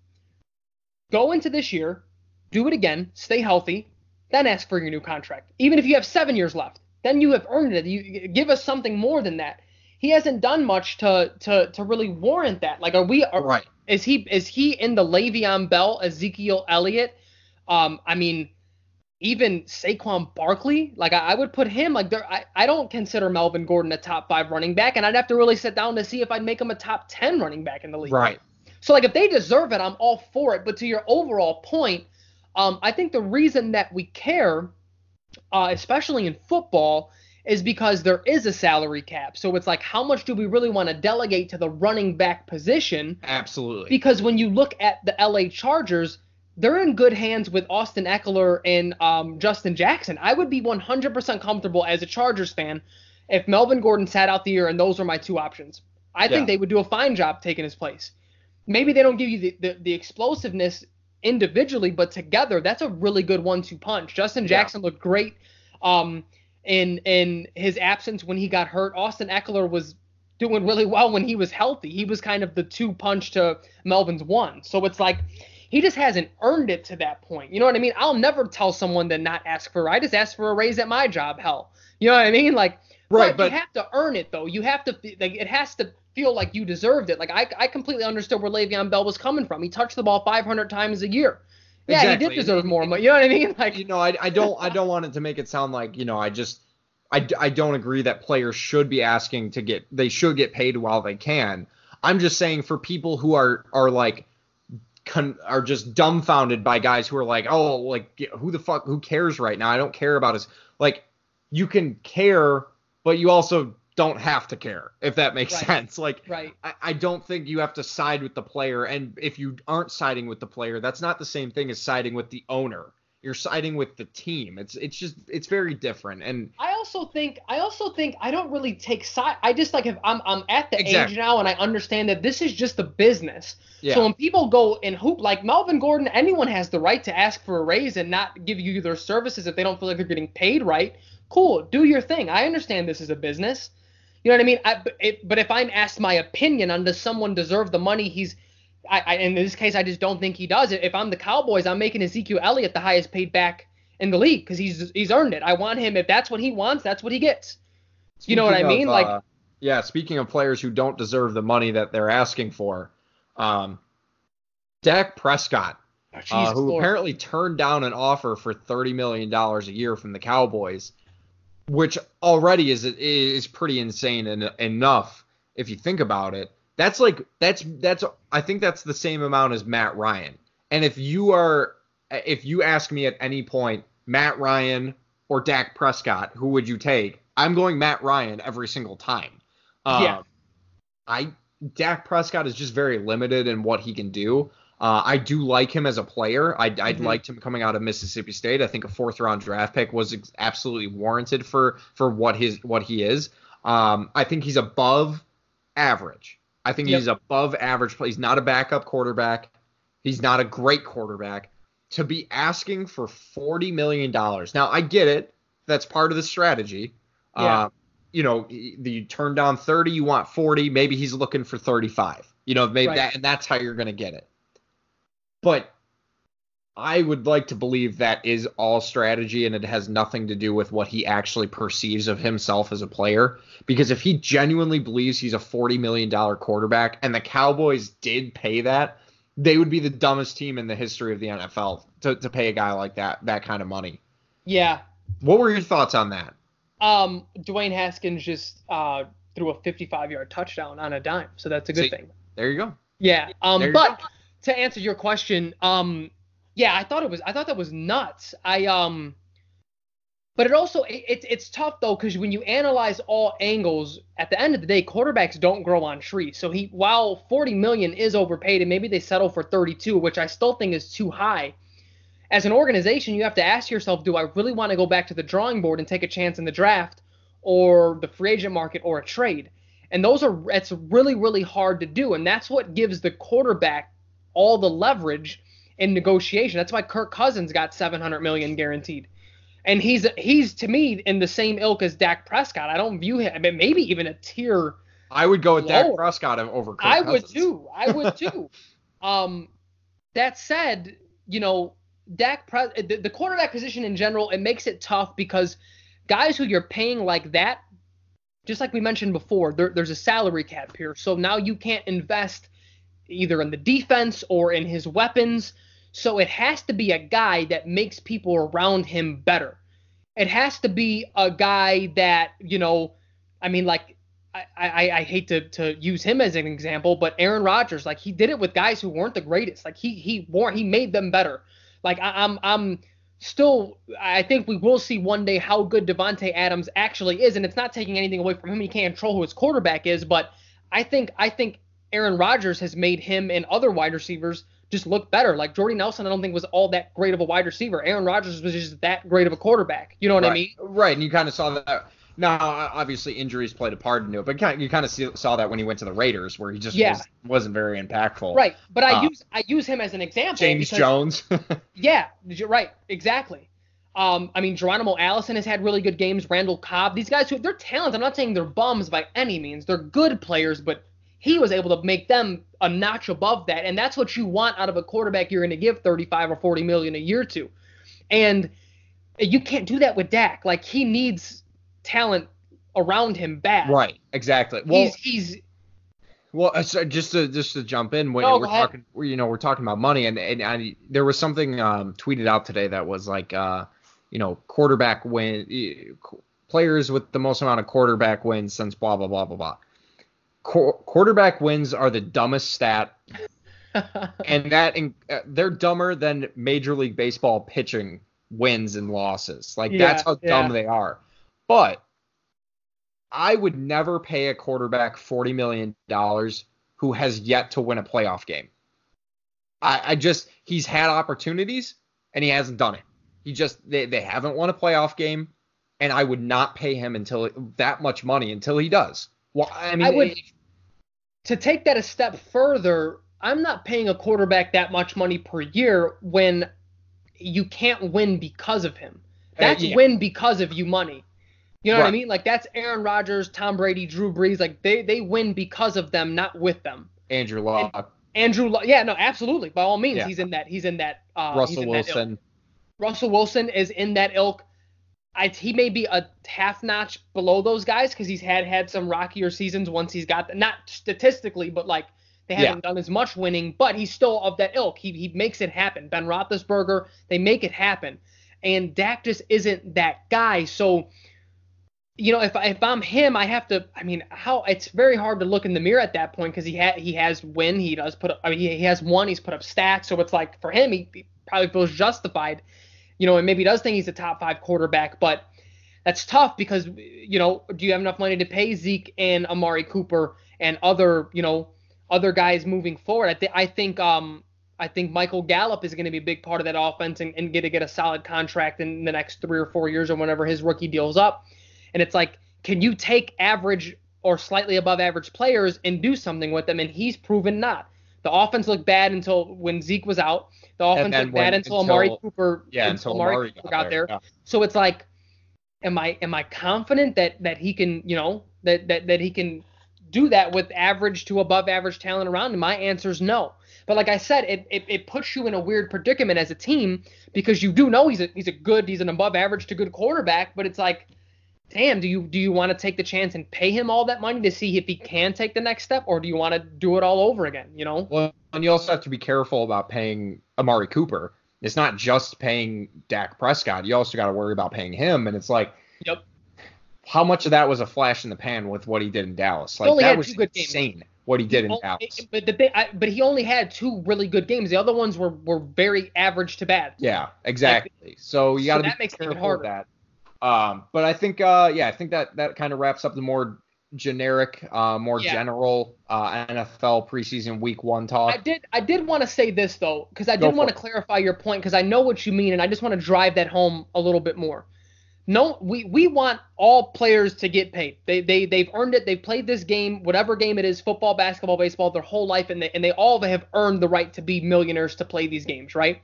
go into this year, do it again, stay healthy, then ask for your new contract. Even if you have seven years left, then you have earned it. You give us something more than that. He hasn't done much to to to really warrant that. Like, are we? Are, right. Is he is he in the Le'Veon Bell, Ezekiel Elliott? Um, I mean, even Saquon Barkley, like I, I would put him like there. I, I don't consider Melvin Gordon a top five running back, and I'd have to really sit down to see if I'd make him a top ten running back in the league. Right. So like if they deserve it, I'm all for it. But to your overall point, um, I think the reason that we care, uh, especially in football, is because there is a salary cap. So it's like how much do we really want to delegate to the running back position? Absolutely. Because when you look at the LA Chargers, they're in good hands with Austin Ekeler and um, Justin Jackson. I would be 100% comfortable as a Chargers fan if Melvin Gordon sat out the year and those were my two options. I think they would do a fine job taking his place. Maybe they don't give you the, the, the explosiveness individually, but together, that's a really good one-two punch. Justin Yeah. Jackson looked great um, in in his absence when he got hurt. Austin Ekeler was doing really well when he was healthy. He was kind of the two punch to Melvin's one. So it's like he just hasn't earned it to that point. You know what I mean? I'll never tell someone to not ask for. I just asked for a raise at my job. Hell, you know what I mean? Like, Right, but, but- you have to earn it though. You have to like it has to feel like you deserved it. Like I I completely understood where Le'Veon Bell was coming from. He touched the ball 500 times a year. Yeah, he Exactly. did deserve more, but you know what I mean? *laughs* Like you know, I, I don't I don't want it to make it sound like you know I just I, I don't agree that players should be asking to get they should get paid while they can. I'm just saying for people who are are like con, are just dumbfounded by guys who are like oh like who the fuck who cares right now I don't care about his like you can care but you also don't have to care if that makes Right. sense like right. I, I don't think you have to side with the player. And if you aren't siding with the player, that's not the same thing as siding with the owner. You're siding with the team. It's it's just it's very different. And I also think I also think I don't really take side. I just like if I'm I'm at the Exactly. age now and I understand that this is just a business. yeah, So when people go and hoop like Melvin Gordon, anyone has the right to ask for a raise and not give you their services if they don't feel like they're getting paid right. Cool, do your thing. I understand this is a business. You know what I mean? I, it, but if I'm asked my opinion on does someone deserve the money he's, I, I, in this case, I just don't think he does. If I'm the Cowboys, I'm making Ezekiel Elliott the highest paid back in the league because he's he's earned it. I want him. If that's what he wants, that's what he gets. You know what I mean? of, Like- uh, yeah. Speaking of players who don't deserve the money that they're asking for, um, Dak Prescott, uh, who Lord. apparently turned down an offer for thirty million dollars a year from the Cowboys, which already is is pretty insane and enough if you think about it. That's like that's that's I think that's the same amount as Matt Ryan. And if you are if you ask me at any point Matt Ryan or Dak Prescott, who would you take? I'm going Matt Ryan every single time. Um, Yeah. I Dak Prescott is just very limited in what he can do. Uh, I do like him as a player. I, Mhm. liked him coming out of Mississippi State. I think a fourth round draft pick was ex- absolutely warranted for for what his what he is. Um, I think he's above average. I think Yep. he's above average. play. He's not a backup quarterback. He's not a great quarterback. To be asking for forty million dollars. Now I get it. That's part of the strategy. Yeah. Uh, you know, you turn down thirty, you want forty. Maybe he's looking for thirty-five. You know, maybe Right. that, and that's how you're going to get it. But I would like to believe that is all strategy and it has nothing to do with what he actually perceives of himself as a player. Because if he genuinely believes he's a $40 million quarterback and the Cowboys did pay that, they would be the dumbest team in the history of the NFL to, to pay a guy like that, that kind of money. yeah. What were your thoughts on that? Um, Dwayne Haskins just uh, threw a 55 yard touchdown on a dime, so that's a good See, thing. There you go. Yeah. Um, but go. to answer your question, um, yeah, I thought it was I thought that was nuts. I um, but it also it, it's it's tough though because when you analyze all angles, at the end of the day, quarterbacks don't grow on trees. So he while 40 million is overpaid and maybe they settle for 32, which I still think is too high. As an organization, you have to ask yourself, do I really want to go back to the drawing board and take a chance in the draft or the free agent market or a trade? And those are it's really really hard to do, and that's what gives the quarterback all the leverage in negotiation. That's why Kirk Cousins got 700 million guaranteed. And he's he's to me in the same ilk as Dak Prescott. I don't view him I mean, maybe even a tier I would go with Dak Prescott over Kirk I would too. I would too. *laughs* um, that said, you know, Dak Pre- the, the quarterback position in general, it makes it tough because guys who you're paying like that, just like we mentioned before, there, there's a salary cap here. So now you can't invest either in the defense or in his weapons. So it has to be a guy that makes people around him better. It has to be a guy that, you know, I mean, like, I, I, I hate to, to use him as an example, but Aaron Rodgers, like he did it with guys who weren't the greatest. Like he he wore he made them better. Like I, I'm I'm still I think we will see one day how good Davante Adams actually is, and it's not taking anything away from him. He can't control who his quarterback is, but I think I think Aaron Rodgers has made him and other wide receivers just look better. Like Jordy Nelson, I don't think was all that great of a wide receiver. Aaron Rodgers was just that great of a quarterback. You know what right. I mean? Right, and you kind of saw that. Now, obviously, injuries played a part in it, but you kind of see, saw that when he went to the Raiders, where he just yeah. was, not very impactful. Right, but I uh, use I use him as an example. James because, Jones. *laughs* yeah, right, exactly. Um, I mean, Geronimo Allison has had really good games. Randall Cobb, these guys who they're talented. I'm not saying they're bums by any means. They're good players, but he was able to make them a notch above that, and that's what you want out of a quarterback you're going to give 35 or 40 million a year to. And you can't do that with Dak. Like he needs talent around him bad. Right. Exactly. Well, he's, he's well, uh, so just to just to jump in, when no, we're talking, you know, we're talking about money, and and I, there was something um, tweeted out today that was like, uh, you know, quarterback win, players with the most amount of quarterback wins since blah blah blah blah blah. Qu- quarterback wins are the dumbest stat, *laughs* and that in, uh, they're dumber than Major League Baseball pitching wins and losses. Like yeah, that's how dumb yeah. they are. But I would never pay a quarterback $40 million who has yet to win a playoff game. I, I, just, he's had opportunities and he hasn't done it. He just, they, they haven't won a playoff game and I would not pay him until that much money until he does. Well, I mean, I would, to take that a step further, I'm not paying a quarterback that much money per year when you can't win because of him. That's uh, yeah. win because of you money. You know right. what I mean? Like that's Aaron Rodgers, Tom Brady, Drew Brees. Like they they win because of them, not with them. Andrew Luck. And Andrew Luck. Yeah, no, absolutely. By all means, yeah. he's in that. He's in that. Uh, Russell in Wilson. That Russell Wilson is in that ilk. I, he may be a half notch below those guys because he's had had some rockier seasons once he's got not statistically, but like they haven't yeah. done as much winning. But he's still of that ilk. He he makes it happen. Ben Roethlisberger, they make it happen, and Dak just isn't that guy. So you know, if if I'm him, I have to. I mean, how it's very hard to look in the mirror at that point because he had he has win, he does put. Up, I mean, he, he has won, he's put up stats, so it's like for him, he, he probably feels justified, you know, and maybe does think he's a top five quarterback, but that's tough because you know, do you have enough money to pay Zeke and Amari Cooper and other, you know, other guys moving forward? I think I think um I think Michael Gallup is going to be a big part of that offense and, and get to get a solid contract in the next three or four years or whenever his rookie deal's up. And it's like, can you take average or slightly above average players and do something with them? And he's proven not. The offense looked bad until when Zeke was out. The offense looked bad until, until, Amari Cooper. Yeah, until Amari, Amari Cooper got, got there. there. Yeah. So it's like, am I am I confident that that he can you know that that that he can do that with average to above average talent around him? My answer is no. But like I said, it, it, it puts you in a weird predicament as a team because you do know he's a he's a good he's an above average to good quarterback, but it's like damn, do you do you want to take the chance and pay him all that money to see if he can take the next step, or do you want to do it all over again? You know. Well, and you also have to be careful about paying Amari Cooper. It's not just paying Dak Prescott. You also got to worry about paying him, and it's like, yep. How much of that was a flash in the pan with what he did in Dallas? Like that was insane. Games. What he did he in only, Dallas. But the thing, I, but he only had two really good games. The other ones were were very average to bad. Yeah, exactly. Like, so you got to so be careful with that. Um, but I think, uh, yeah, I think that that kind of wraps up the more generic, uh, more yeah. general uh, NFL preseason week one talk. I did, I did want to say this though, because I did want to clarify your point, because I know what you mean, and I just want to drive that home a little bit more. No, we we want all players to get paid. They they they've earned it. They've played this game, whatever game it is, football, basketball, baseball, their whole life, and they and they all have earned the right to be millionaires to play these games, right?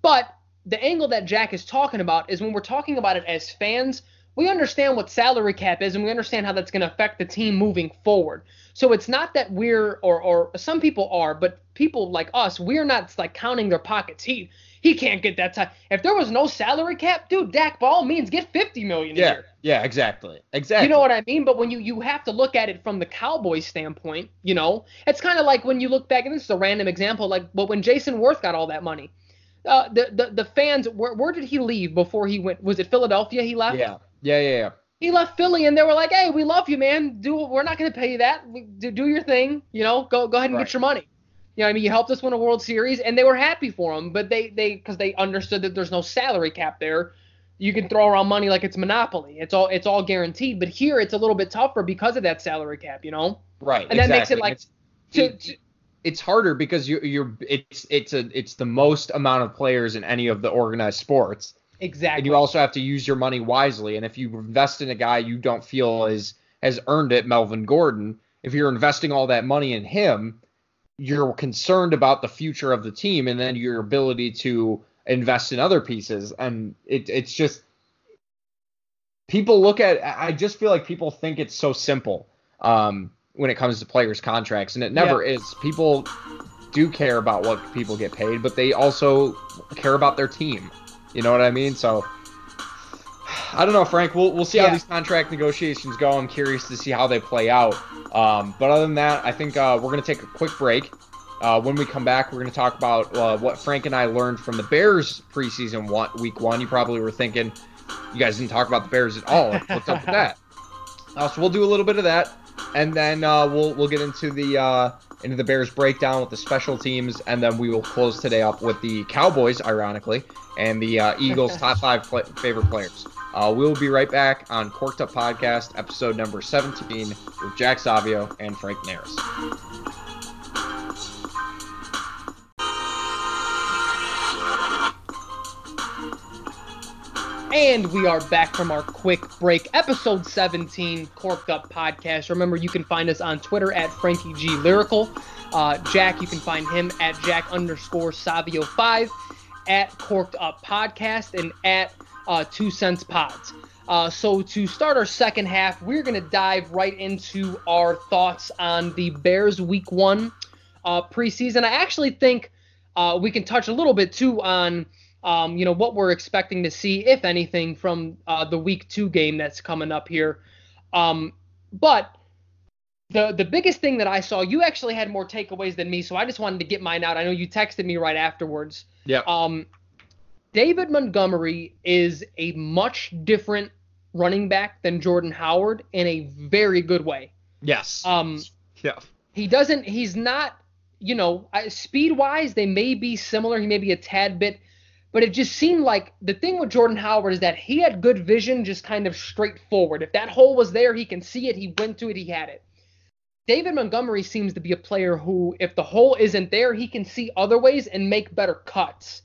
But the angle that Jack is talking about is when we're talking about it as fans, we understand what salary cap is and we understand how that's going to affect the team moving forward. So it's not that we're or or some people are, but people like us, we're not like counting their pockets. He he can't get that time. If there was no salary cap, dude, Dak, by all means, get 50 million. Yeah, year. yeah, exactly, exactly. You know what I mean? But when you you have to look at it from the Cowboys standpoint, you know, it's kind of like when you look back, and this is a random example, like but when Jayson Werth got all that money uh, the, the the fans. Where, where did he leave before he went? Was it Philadelphia? He left. Yeah, yeah, yeah, yeah. He left Philly, and they were like, "Hey, we love you, man. Do we're not going to pay you that. Do, do your thing. You know, go go ahead and Right. get your money." You know, I mean, you helped us win a World Series, and they were happy for him. But they they because they understood that there's no salary cap there. You can throw around money like it's monopoly. It's all it's all guaranteed. But here it's a little bit tougher because of that salary cap. You know, Right. and that makes it like It's- to, to, it's harder because you you're it's it's a it's the most amount of players in any of the organized sports. exactly. And you also have to use your money wisely. And if you invest in a guy you don't feel is has earned it, Melvin Gordon, if you're investing all that money in him, you're concerned about the future of the team and then your ability to invest in other pieces. And it, it's just people look at I just feel like people think it's so simple um, when it comes to players' contracts, and it never is. People do care about what people get paid, but they also care about their team. You know what I mean? So I don't know, Frank. We'll we'll see how these contract negotiations go. I'm curious to see how they play out. Um, but other than that, I think uh, we're gonna take a quick break. Uh, when we come back, we're going to talk about uh, what Frank and I learned from the Bears preseason one, week one. You probably were thinking, you guys didn't talk about the Bears at all. What's up with that? *laughs* Uh, so we'll do a little bit of that, and then uh, we'll we'll get into the uh, into the Bears breakdown with the special teams, and then we will close today up with the Cowboys, ironically, and the uh, Eagles' *laughs* top five pla favorite players. Uh, we'll be right back on Corked Up Podcast, episode number 17, with Jack Savio and Frank Naris. And we are back from our quick break, episode 17, Corked Up Podcast. Remember, you can find us on Twitter at Frankie G Lyrical. Uh, Jack, you can find him at Jack underscore Savio5, at Corked Up Podcast, and at uh, Two Cents Pods. Uh, so to start our second half, we're going to dive right into our thoughts on the Bears Week One uh, preseason. I actually think uh, we can touch a little bit too on um, you know what we're expecting to see, if anything, from uh, the Week Two game that's coming up here. Um, but the the biggest thing that I saw, you actually had more takeaways than me, so I just wanted to get mine out. I know you texted me right afterwards. Yeah. Um, David Montgomery is a much different running back than Jordan Howard in a very good way. Yes. Um, yeah. he doesn't. He's not. You know, speed wise, they may be similar. He may be a tad bit, but it just seemed like the thing with Jordan Howard is that he had good vision, just kind of straightforward. If that hole was there, he can see it. He went to it. He had it. David Montgomery seems to be a player who, if the hole isn't there, he can see other ways and make better cuts.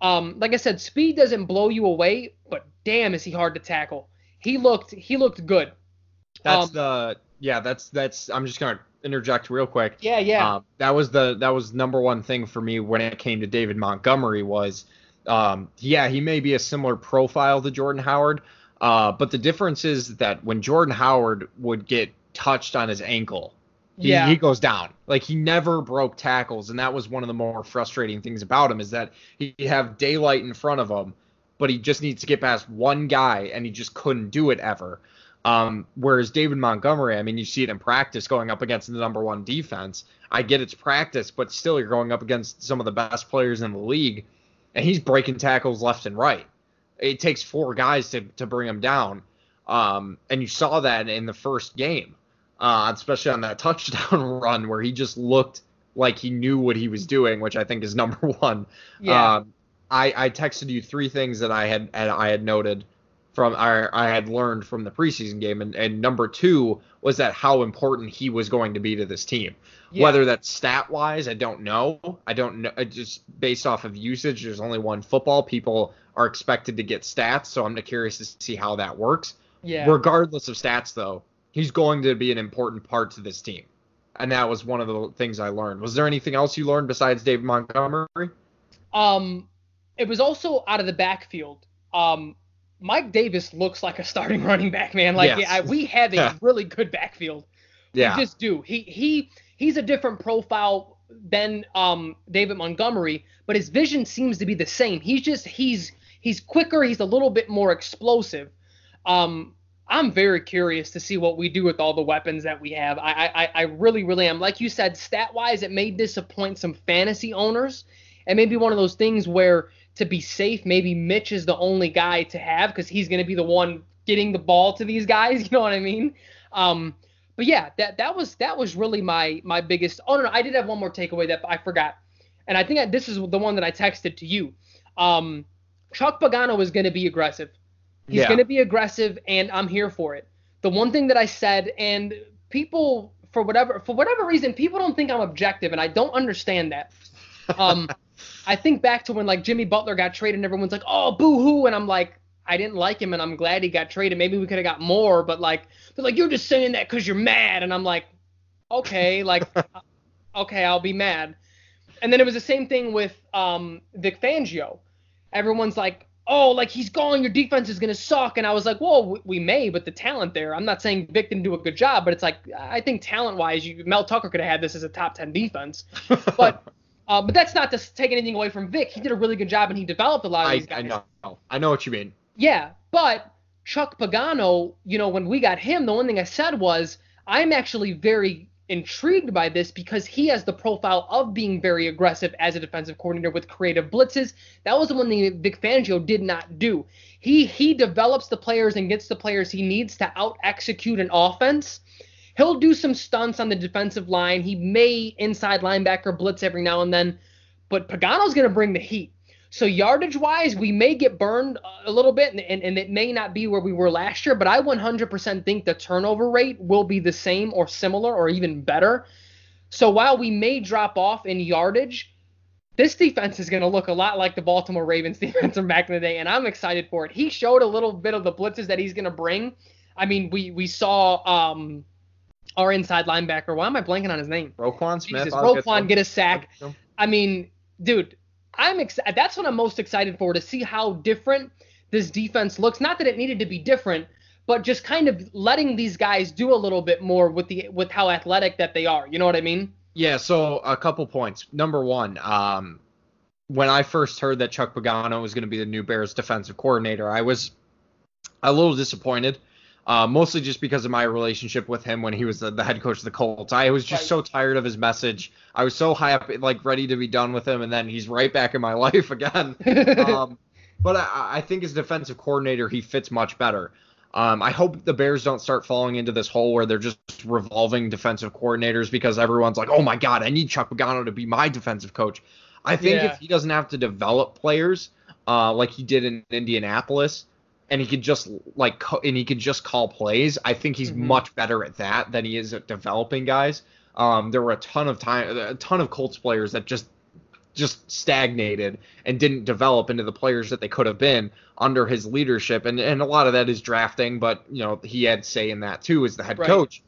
Um, like I said, speed doesn't blow you away, but damn, is he hard to tackle. He looked he looked good. That's Um, the yeah. That's that's. I'm just gonna interject real quick. Yeah, yeah. Um, that was the that was number one thing for me when it came to David Montgomery was, um, yeah, he may be a similar profile to Jordan Howard, uh, but the difference is that when Jordan Howard would get touched on his ankle, he, Yeah. he goes down. Like he never broke tackles, and that was one of the more frustrating things about him is that he'd have daylight in front of him, but he just needs to get past one guy, and he just couldn't do it ever. Um, whereas David Montgomery, I mean, you see it in practice going up against the number one defense. I get it's practice, but still you're going up against some of the best players in the league, and he's breaking tackles left and right. It takes four guys to, to bring him down. Um, and you saw that in the first game, uh, especially on that *laughs* touchdown run where he just looked like he knew what he was doing, which I think is number *laughs* one. yeah. Um, I, I texted you three things that I had and I had noted from I, I had learned from the preseason game, and, and number two was that how important he was going to be to this team. Yeah. Whether that's stat wise, I don't know. I don't know. Just based off of usage, there's only one football. People are expected to get stats, so I'm curious to see how that works. yeah. Regardless of stats, though, he's going to be an important part to this team, and that was one of the things I learned. Was there anything else you learned besides David Montgomery? Um, it was also out of the backfield. Um, Mike Davis looks like a starting *laughs* running back, man. Like Yes. I, we have a Yeah. really good backfield. Yeah. We just do. He he he's a different profile than um David Montgomery, but his vision seems to be the same. He's just he's he's quicker. He's a little bit more explosive. Um, I'm very curious to see what we do with all the weapons that we have. I I, I really really am. Like you said, stat wise, it may disappoint some fantasy owners. and maybe one of those things where to be safe, maybe Mitch is the only guy to have because he's going to be the one getting the ball to these guys. *laughs* You know what I mean? Um, but yeah, that that was that was really my my biggest. Oh no, no, I did have one more takeaway that I forgot, and I think that this is the one that I texted to you. Um, Chuck Pagano is going to be aggressive. He's Yeah. going to be aggressive, and I'm here for it. The one thing that I said, and people for whatever for whatever reason, people don't think I'm objective, and I don't understand that. Um, *laughs* I think back to when like Jimmy Butler got traded, and everyone's like, "Oh, boo hoo," and I'm like, I didn't like him, and I'm glad he got traded. Maybe we could have got more, but like, they're like, "You're just saying that because you're mad," and I'm like, okay, *laughs* like, okay, I'll be mad. And then it was the same thing with um, Vic Fangio. Everyone's like, oh, like he's gone, your defense is gonna suck, and I was like, well, we, may, but the talent there. I'm not saying Vic didn't do a good job, but it's like I think talent-wise, you, Mel Tucker could have had this as a top ten defense, *laughs* but. Uh, but that's not to take anything away from Vic. He did a really good job and he developed a lot of I, these guys. I know. I know what you mean. Yeah, but Chuck Pagano, you know, when we got him, the one thing I said was I'm actually very intrigued by this because he has the profile of being very aggressive as a defensive coordinator with creative blitzes. That was the one thing Vic Fangio did not do. He he develops the players and gets the players he needs to out execute an offense. He'll do some stunts on the defensive line. He may inside linebacker blitz every now and then, but Pagano's going to bring the heat. So yardage wise, we may get burned a little bit, and, and, and it may not be where we were last year. But I 100% think the turnover rate will be the same or similar or even better. So while we may drop off in yardage, this defense is going to look a lot like the Baltimore Ravens *laughs* defense from back in the day, and I'm excited for it. He showed a little bit of the blitzes that he's going to bring. I mean, we we saw um, our inside linebacker. Why am I blanking on his name? Roquan Smith. Jesus, I'll get Roquan get a sack. I mean, dude, I'm excited. That's what I'm most excited for to see how different this defense looks. Not that it needed to be different, but just kind of letting these guys do a little bit more with the with how athletic that they are. You know what I mean? Yeah, so a couple points. Number one, um, when I first heard that Chuck Pagano was going to be the new Bears defensive coordinator, I was a little disappointed. Uh, mostly just because of my relationship with him when he was the, the head coach of the Colts. I was just Right. so tired of his message. I was so high up, like ready to be done with him, and then he's right back in my *laughs* life again. um, but I, I think as defensive coordinator, he fits much better. Um, I hope the Bears don't start falling into this hole where they're just revolving defensive coordinators because everyone's like, oh my God, I need Chuck Pagano to be my defensive coach. I think Yeah. if he doesn't have to develop players uh, like he did in Indianapolis, and he could just like and he could just call plays, I think he's Mhm. much better at that than he is at developing guys. Um, there were a ton of time, a ton of Colts players that just just stagnated and didn't develop into the players that they could have been under his leadership. And and a lot of that is drafting, but you know he had say in that too as the head Right. coach.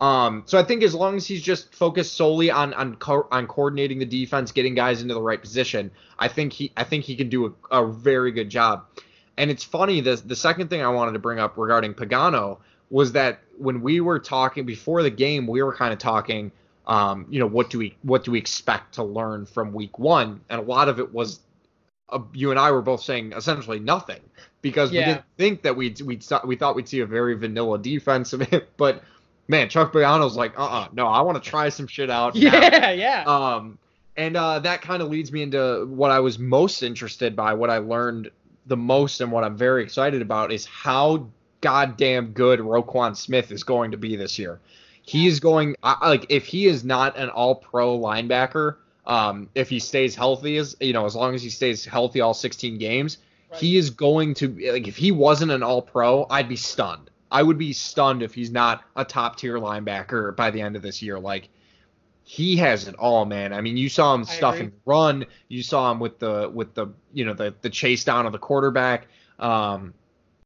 Um, so I think as long as he's just focused solely on on co- on coordinating the defense, getting guys into the right position, I think he I think he can do a, a very good job. And it's funny the the second thing I wanted to bring up regarding Pagano was that when we were talking before the game, we were kind of talking, um, you know, what do we what do we expect to learn from week one, and a lot of it was, uh, you and I were both saying essentially nothing because we didn't think that we'd we we thought we'd see a very vanilla defense, of it, *laughs* but man, Chuck Pagano's like, uh, uh no, I want to try some shit out. *laughs* now. yeah, yeah. Um, and uh, that kind of leads me into what I was most interested by, what I learned the most, and what I'm very excited about is how goddamn good Roquan Smith is going to be this year. He is going I, like if he is not an All-Pro linebacker, um, if he stays healthy, as you know, as long as he stays healthy all 16 games, Right. he is going to like if he wasn't an All-Pro, I'd be stunned. I would be stunned if he's not a top tier linebacker by the end of this year. Like he has it all, man. I mean, you saw him stuff and run. You saw him with the with the you know the the chase down of the quarterback. Um,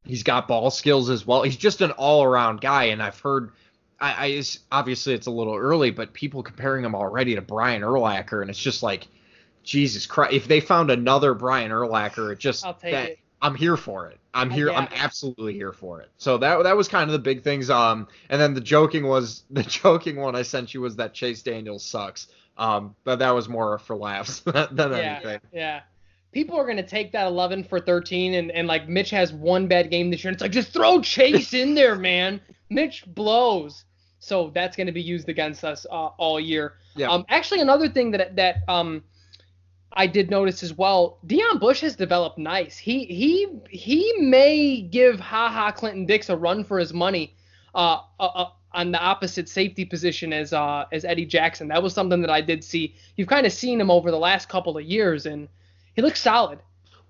he's got ball skills as well. He's just an all around guy. And I've heard, I, I it's- obviously it's a little early, but people comparing him already to Brian Urlacher, and it's just like, Jesus Christ! If they found another Brian Urlacher, it just I'll take that- it. I'm here for it. I'm here. I'm absolutely here for it. So that that was kind of the big things. Um, and then the joking was *laughs* the joking one I sent you was that Chase Daniels sucks. Um, but that was more for laughs than yeah, anything. yeah. People are gonna take that 11 for 13, and, and like Mitch has one bad game this year. And it's like just throw Chase in there, *laughs* man. Mitch blows, so that's gonna be used against us uh, all year. Yeah. Um, actually, another thing that that um, I did notice as well, Deon Bush has developed nice. He he he may give Ha Ha Clinton Dix a run for his money uh, uh, uh, on the opposite safety position as uh, as Eddie Jackson. That was something that I did see. You've kind of seen him over the last couple of years, and he looks solid.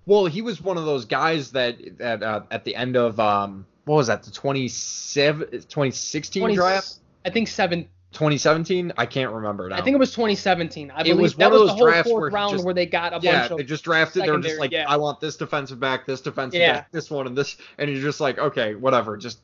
Well, he was one of those guys that that uh, at the end of um what was that the 27 2016 20 draft I think seven. 2017 I can't remember now. I think it was 2017. I It believe was that one of was the whole drafts fourth where round just- where they got a yeah, bunch of Yeah, they just drafted. They're just like, yeah. I want this defensive back, this defensive Yeah. back, this one, and this, and you're just like, okay, whatever, just.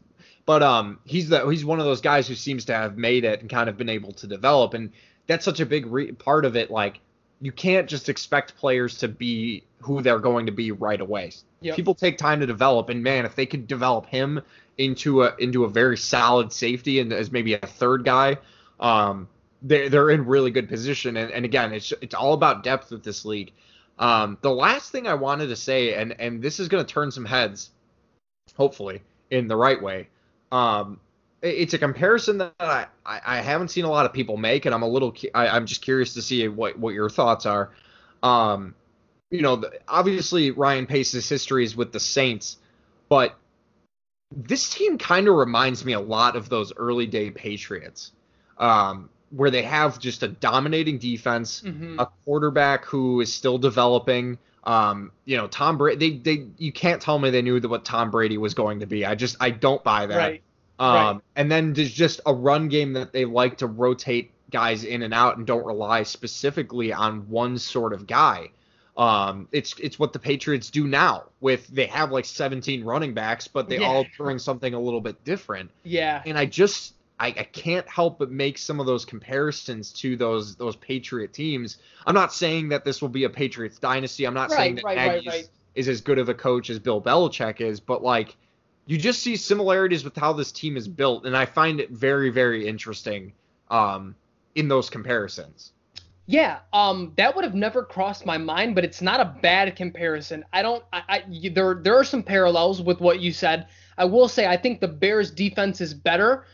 But um, he's the he's one of those guys who seems to have made it and kind of been able to develop, and that's such a big re- part of it. Like, you can't just expect players to be who they're going to be right away. Yep. People take time to develop, and man, if they could develop him into a into a very solid safety and as maybe a third guy, um, they're they're in really good position. And, and again, it's it's all about depth with this league. Um, the last thing I wanted to say, and and this is going to turn some heads, hopefully in the right way. Um, it- it's a comparison that I, I, haven't seen a lot of people make, and I'm a little I, I'm just curious to see what what your thoughts are. Um, you know, the, obviously Ryan Pace's history is with the Saints, but this team kind of reminds me a lot of those early day Patriots, um, where they have just a dominating defense, Mhm. a quarterback who is still developing. Um, you know, Tom Brady. They, they, you can't tell me they knew that what Tom Brady was going to be. I just, I don't buy that. right. Um, Right. and then there's just a run game that they like to rotate guys in and out and don't rely specifically on one sort of guy. Um, it's it's what the Patriots do now with they have like 17 running backs, but they Yeah. all bring something a little bit different. Yeah. And I just I, I can't help but make some of those comparisons to those those Patriot teams. I'm not saying that this will be a Patriots dynasty. I'm not saying Right. that Right. Nagy Right. is- is as good of a coach as Bill Belichick is, but like you just see similarities with how this team is built, and I find it very, very interesting um, in those comparisons. Yeah, um, that would have never crossed my mind, but it's not a bad comparison. I don't, I, I there, there are some parallels with what you said. I will say I think the Bears' defense is better,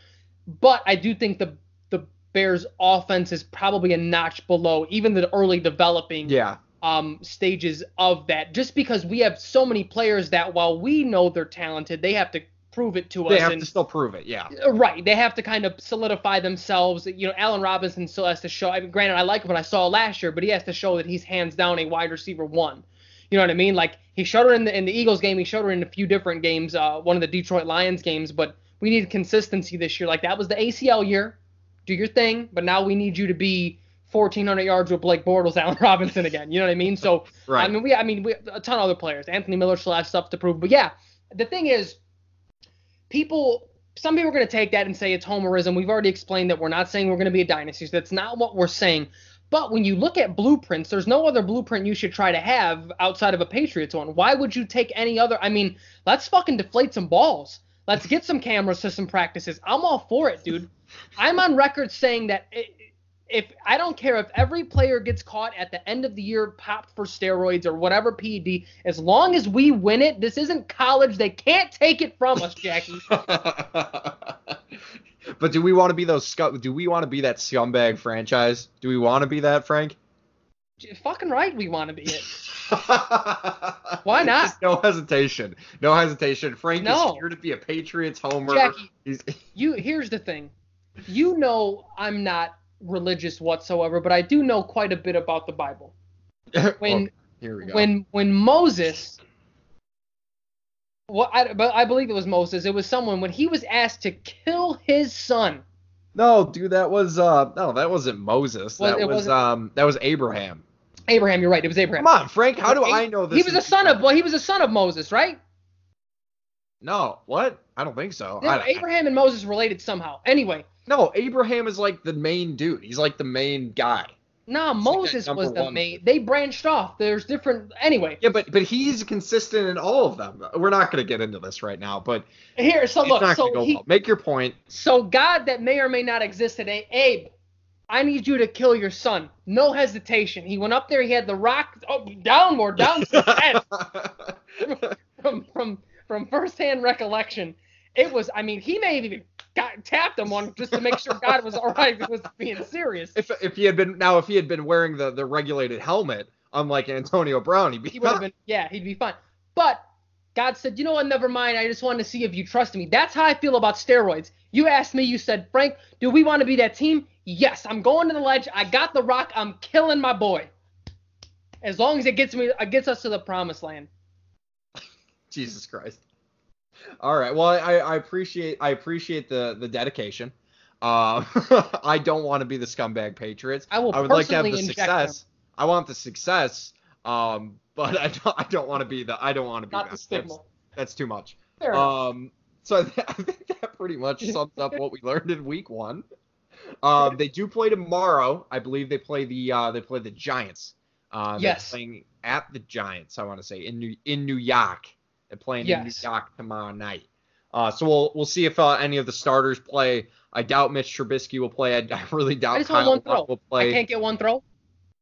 but I do think the the Bears' offense is probably a notch below even the early developing Yeah, um, stages of that. Just because we have so many players that while we know they're talented, they have to prove it to they us. have and, to still prove it. Yeah, Right. They have to kind of solidify themselves. You know, Allen Robinson still has to show. I mean, granted, I like what I saw last year, but he has to show that he's hands down a wide receiver one. You know what I mean? Like he showed her in the in the Eagles game. He showed her in a few different games. Uh, one of the Detroit Lions games. But we need consistency this year. Like that was the ACL year. Do your thing. But now we need you to be 1,400 yards with Blake Bortles, *laughs* Allen Robinson again. You know what I mean? So right. I mean, we, I mean, we, a ton of other players. Anthony Miller still has stuff to prove. But yeah, the thing is, people, some people are going to take that and say it's homerism. We've already explained that we're not saying we're going to be a dynasty. So that's not what we're saying. But when you look at blueprints, there's no other blueprint you should try to have outside of a Patriots one. Why would you take any other? I mean, let's fucking deflate some balls. Let's get some cameras to some practices. I'm all for it, dude. I'm on record saying that if I don't care if every player gets caught at the end of the year popped for steroids or whatever PED, as long as we win it, this isn't college. They can't take it from us, Jackie. *laughs* but do we want to be those scum? Do we want to be that scumbag franchise? Do we want to be that, Frank? Fucking right, we want to be it. *laughs* Why not? Just no hesitation. No hesitation. Frank No. is here to be a Patriots homer. Jackie, He's, *laughs* you here's the thing. You know I'm not religious whatsoever, but I do know quite a bit about the Bible. *laughs* When Okay, here we go. when when Moses what I, but I believe it was Moses. It was someone when he was asked to kill his son. No, dude, that was uh no, that wasn't Moses. Was- that was um that was Abraham. Abraham, you're right. It was Abraham. Come on, Frank. How do I know this? He was a son of well, he was a son of Moses, right? No, what? I don't think so. I- Abraham and Moses related somehow. Anyway, no, Abraham is like the main dude. He's like the main guy. Nah, like Moses number was the one. main. They branched off. There's different. Anyway, Yeah, but but he's consistent in all of them. We're not gonna get into this right now, but here. So look. So he. well. Make your point. So God that may or may not exist today, Abe. I need you to kill your son. No hesitation. He went up there. He had the rock. Oh, down more, down to *laughs* from from from firsthand recollection, it was. I mean, he may have even got tapped him on just to make sure God was all right. If he was being serious. if if he had been now if he had been wearing the the regulated helmet, unlike Antonio Brown, he'd be he would have been yeah, he'd be fine. But God said, you know what, never mind. I just wanted to see if you trusted me. That's how I feel about steroids. You asked me, you said, Frank, do we want to be that team? Yes, I'm going to the ledge. I got the rock. I'm killing my boy. As long as it gets me, it gets us to the promised land. *laughs* Jesus Christ. All right. Well, I, I appreciate I appreciate the the dedication. Uh, *laughs* I don't want to be the scumbag Patriots. I will I would like to have the success. them. I want the success. Um, but I don't I don't want to be the I don't want to be Not that. the stigma. That's, that's too much. Fair. Um, so I, *laughs* th- I think that pretty much *laughs* sums up what we learned in week one. Um, they do play tomorrow. I believe they play the uh, they play the Giants. Uh, they're Yes. playing at the Giants. I want to say in New in New York. They're playing Yes. in New York tomorrow night. Uh, so we'll we'll see if uh, any of the starters play. I doubt Mitch Trubisky will play. I, *laughs* I really doubt I Kyle one throw. Long will play. I can't get one throw.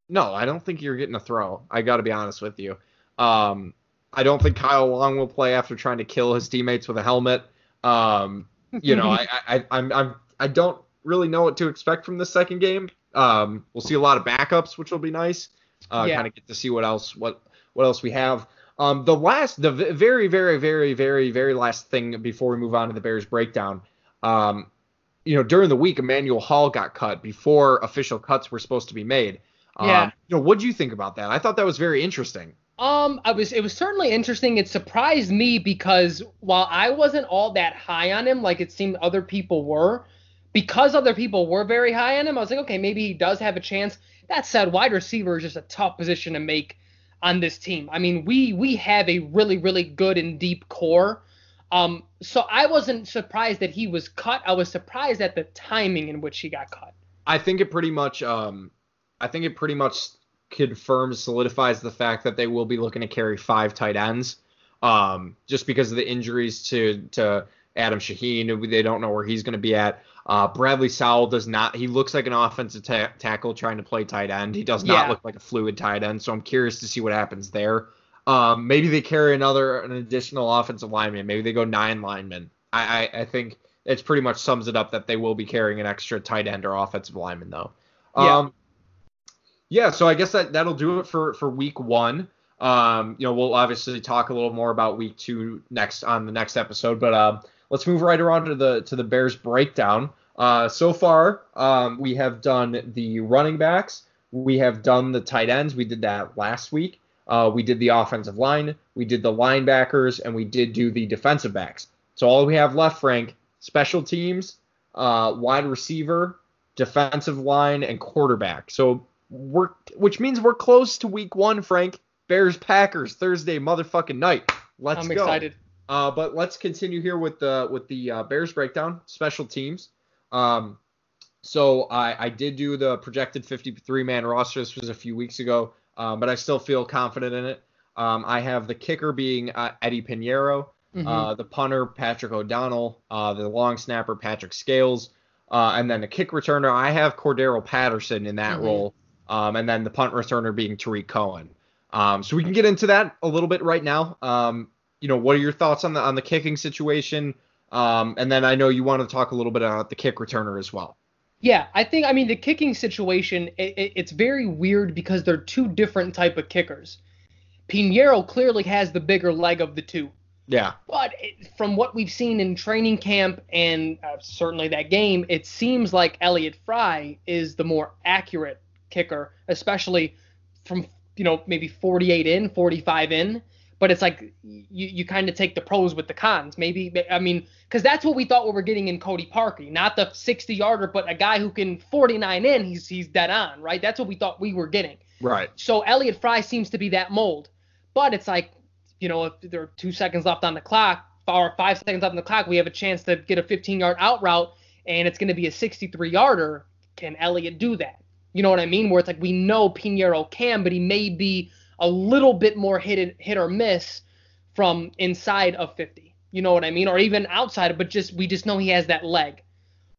No, I don't think you're getting a throw. I got to be honest with you. Um, I don't think Kyle Long will play after trying to kill his teammates with a helmet. Um, you know, I, I, I'm, I'm, I don't really know what to expect from this second game. Um, we'll see a lot of backups, which will be nice. Uh, Yeah. kind of get to see what else, what, what else we have. Um, the last, the very, very, very, very, very last thing before we move on to the Bears breakdown. Um, you know, during the week, Emmanuel Hall got cut before official cuts were supposed to be made. Um, Yeah. You know, what do you think about that? I thought that was very interesting. Um, I was it was certainly interesting. It surprised me because while I wasn't all that high on him, like it seemed other people were, because other people were very high on him, I was like, okay, maybe he does have a chance. That said, wide receiver is just a tough position to make on this team. I mean, we we have a really really good and deep core. Um, so I wasn't surprised that he was cut. I was surprised at the timing in which he got cut. I think it pretty much um I think it pretty much confirms solidifies the fact that they will be looking to carry five tight ends. Um just because of the injuries to to Adam Shaheen, they don't know where he's going to be at. Uh, Bradley Sowell does not. He looks like an offensive ta- tackle trying to play tight end. He does not Yeah. look like a fluid tight end. So I'm curious to see what happens there. Um, maybe they carry another, an additional offensive lineman. Maybe they go nine linemen. I, I, I think it's pretty much sums it up that they will be carrying an extra tight end or offensive lineman though. Yeah. Um, yeah. So I guess that that'll do it for for week one. Um, you know, we'll obviously talk a little more about week two next on the next episode, but um, let's move right around to the to the Bears breakdown. Uh, so far, um, we have done the running backs, we have done the tight ends. We did that last week. Uh, we did the offensive line, we did the linebackers, and we did do the defensive backs. So all we have left, Frank, special teams, uh, wide receiver, defensive line, and quarterback. So we're which means we're close to week one, Frank. Bears Packers Thursday motherfucking night. Let's I'm go. excited. Uh, but let's continue here with the with the uh, Bears breakdown, special teams. Um, so I, I did do the projected 53 man roster. This was a few weeks ago, um, but I still feel confident in it. Um, I have the kicker being uh, Eddie Piñeiro, Mhm. uh, the punter Patrick O'Donnell, uh, the long snapper Patrick Scales, uh, and then the kick returner I have Cordarrelle Patterson in that Mhm. role, um, and then the punt returner being Tarik Cohen. Um, so we can get into that a little bit right now. You know, what are your thoughts on the on the kicking situation? Um, and then I know you want to talk a little bit about the kick returner as well. Yeah, I think I mean the kicking situation. It, it, it's very weird because they're two different type of kickers. Piñeiro clearly has the bigger leg of the two, Yeah, but it, from what we've seen in training camp and uh, certainly that game, it seems like Elliott Fry is the more accurate kicker, especially from you know maybe 48 in, 45 in. But it's like you, you kind of take the pros with the cons. Maybe I mean because that's what we thought we were getting in Cody Parkey, not the 60 yarder, but a guy who can 49 in. He's he's dead on, right? That's what we thought we were getting. right. So Elliott Fry seems to be that mold. But it's like, you know, if there are two seconds left on the clock, or five seconds left on the clock, we have a chance to get a 15 yard out route, and it's going to be a 63 yarder. Can Elliott do that? You know what I mean? Where it's like we know Piñeiro can, but he may be a little bit more hit hit or miss from inside of 50. You know what I mean? Or even outside, but just we just know he has that leg.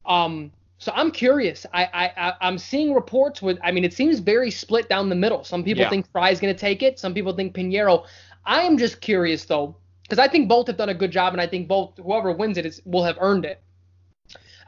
Um, so I'm curious. I, I I'm seeing reports with. I mean, it seems very split down the middle. Some people Yeah. think Fry's going to take it. Some people think Piñeiro. I am just curious though, because I think both have done a good job, and I think both whoever wins it is will have earned it.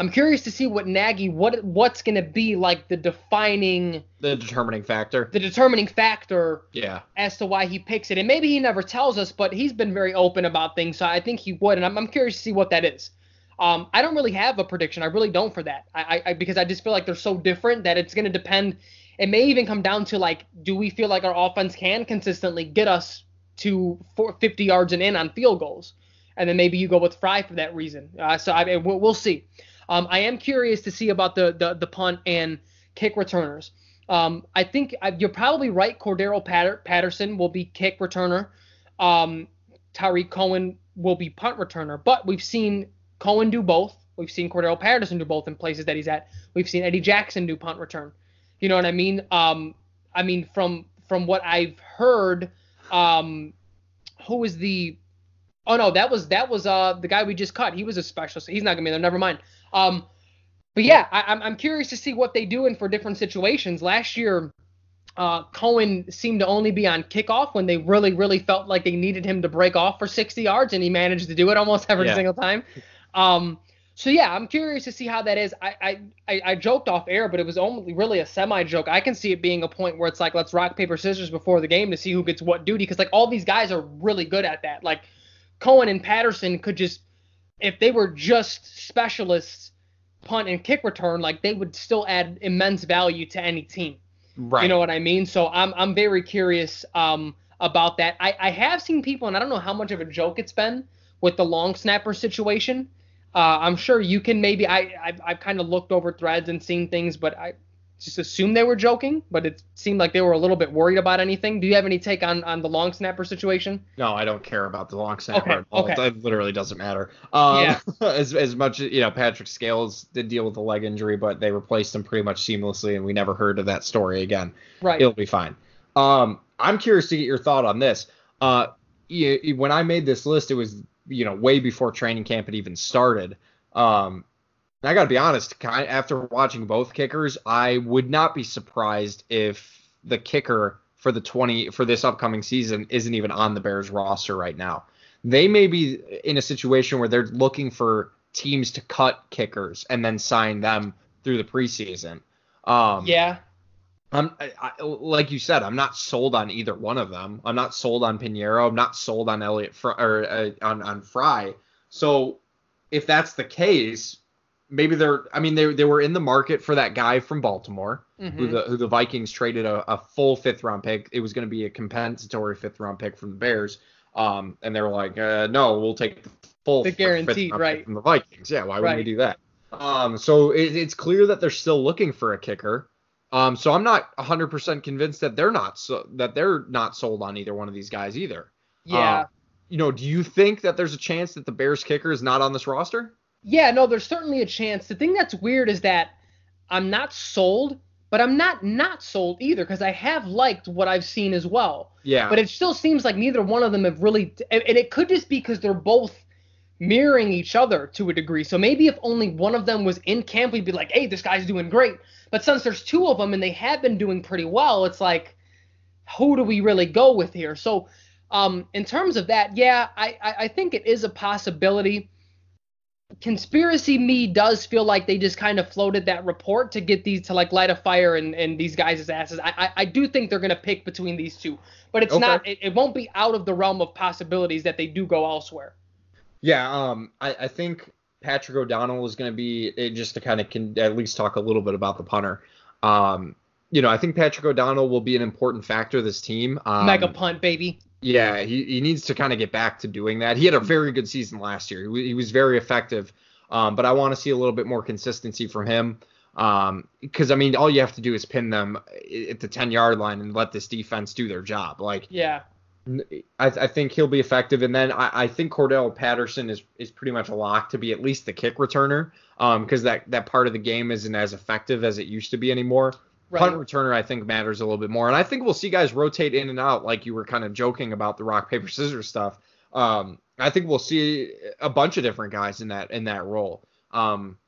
I'm curious to see what Nagy what what's going to be like the defining the determining factor. the determining factor Yeah. as to why he picks it. And maybe he never tells us, but he's been very open about things, so I think he would. And I'm, I'm curious to see what that is. Um, I don't really have a prediction. I really don't for that. I, I, because I just feel like they're so different that it's going to depend. It may even come down to like, do we feel like our offense can consistently get us to four, 50 yards and in on field goals? And then maybe you go with Fry for that reason. Uh, so I, we'll, we'll see. Um, I am curious to see about the, the, the punt and kick returners. Um, I think I, you're probably right. Cordarrelle Patter, Patterson will be kick returner. Um, Cohen will be punt returner. But we've seen Cohen do both. We've seen Cordarrelle Patterson do both in places that he's at. We've seen Eddie Jackson do punt return. You know what I mean? Um, I mean from from what I've heard, um, who is the? Oh no, that was that was uh the guy we just cut. He was a specialist. He's not gonna be there. Never mind. Um, but yeah, I, I'm I'm curious to see what they do in for different situations. Last year, uh, Cohen seemed to only be on kickoff when they really, really felt like they needed him to break off for 60 yards, and he managed to do it almost every Yeah. single time. Um, so yeah, I'm curious to see how that is. I, I, I, I joked off air, but it was only really a semi joke. I can see it being a point where it's like let's rock paper scissors before the game to see who gets what duty, because like all these guys are really good at that. Like Cohen and Patterson could just, if they were just specialists, punt and kick return, like they would still add immense value to any team. Right. You know what I mean? So I'm I'm very curious um, about that. I, I have seen people, and I don't know how much of a joke it's been with the long snapper situation. Uh, I'm sure you can maybe I I've, I've kind of looked over threads and seen things, but I just assume they were joking. But it seemed like they were a little bit worried about anything. Do you have any take on on the long snapper situation? No, I don't care about the long snapper Okay, at all. okay. It literally doesn't matter. Um, Yeah. *laughs* as as much as you know, Patrick Scales did deal with a leg injury, but they replaced him pretty much seamlessly, and we never heard of that story again. Right. It'll be fine. Um, I'm curious to get your thought on this. Uh, you, when I made this list, it was you know way before training camp had even started. Um, I got to be honest, after watching both kickers, I would not be surprised if the kicker for the 20 for this upcoming season isn't even on the Bears roster right now. They may be in a situation where they're looking for teams to cut kickers and then sign them through the preseason. Um, yeah. I'm I, I, like you said, I'm not sold on either one of them. I'm not sold on Piñeiro. I'm not sold on Elliott Fr- or uh, on on Fry. So if that's the case, maybe they're. I mean, they they were in the market for that guy from Baltimore, who Mhm. the who the Vikings traded a, a full fifth round pick. It was going to be a compensatory fifth round pick from the Bears. Um, and they were like, uh, no, we'll take the full The fifth guaranteed, right. from the Vikings. Yeah, why would we Right. do that? Um, so it, it's clear that they're still looking for a kicker. Um, so I'm not 100% convinced that they're not so that they're not sold on either one of these guys either. Yeah. Uh, you know, do you think that there's a chance that the Bears kicker is not on this roster? Yeah, no, there's certainly a chance. The thing that's weird is that I'm not sold, but I'm not not sold either because I have liked what I've seen as well. Yeah. But it still seems like neither one of them have really, and and it could just be because they're both mirroring each other to a degree. So maybe if only one of them was in camp, we'd be like, hey, this guy's doing great. But since there's two of them and they have been doing pretty well, it's like, who do we really go with here? So, um, in terms of that, yeah, I, I, I think it is a possibility. Conspiracy me does feel like they just kind of floated that report to get these to like light a fire in, in these guys' asses. I, I, I do think they're gonna pick between these two, but it's Okay. not. It, it won't be out of the realm of possibilities that they do go elsewhere. Yeah, um, I, I think Patrick O'Donnell is going to be eh, just to kind of can at least talk a little bit about the punter. Um, you know, I think Patrick O'Donnell will be an important factor this team. Um, Mega punt, baby. Yeah, he, he needs to kind of get back to doing that. He had a very good season last year. He, he was very effective, um, but I want to see a little bit more consistency from him. Um, because I mean, all you have to do is pin them at the 10 yard line and let this defense do their job. Like, Yeah. I, I think he'll be effective, and then I, I think Cordarrelle Patterson is is pretty much a lock to be at least the kick returner, um, because that that part of the game isn't as effective as it used to be anymore. Right. Punt returner, I think, matters a little bit more, and I think we'll see guys rotate in and out, like you were kind of joking about the rock paper scissors stuff. Um, I think we'll see a bunch of different guys in that in that role, um,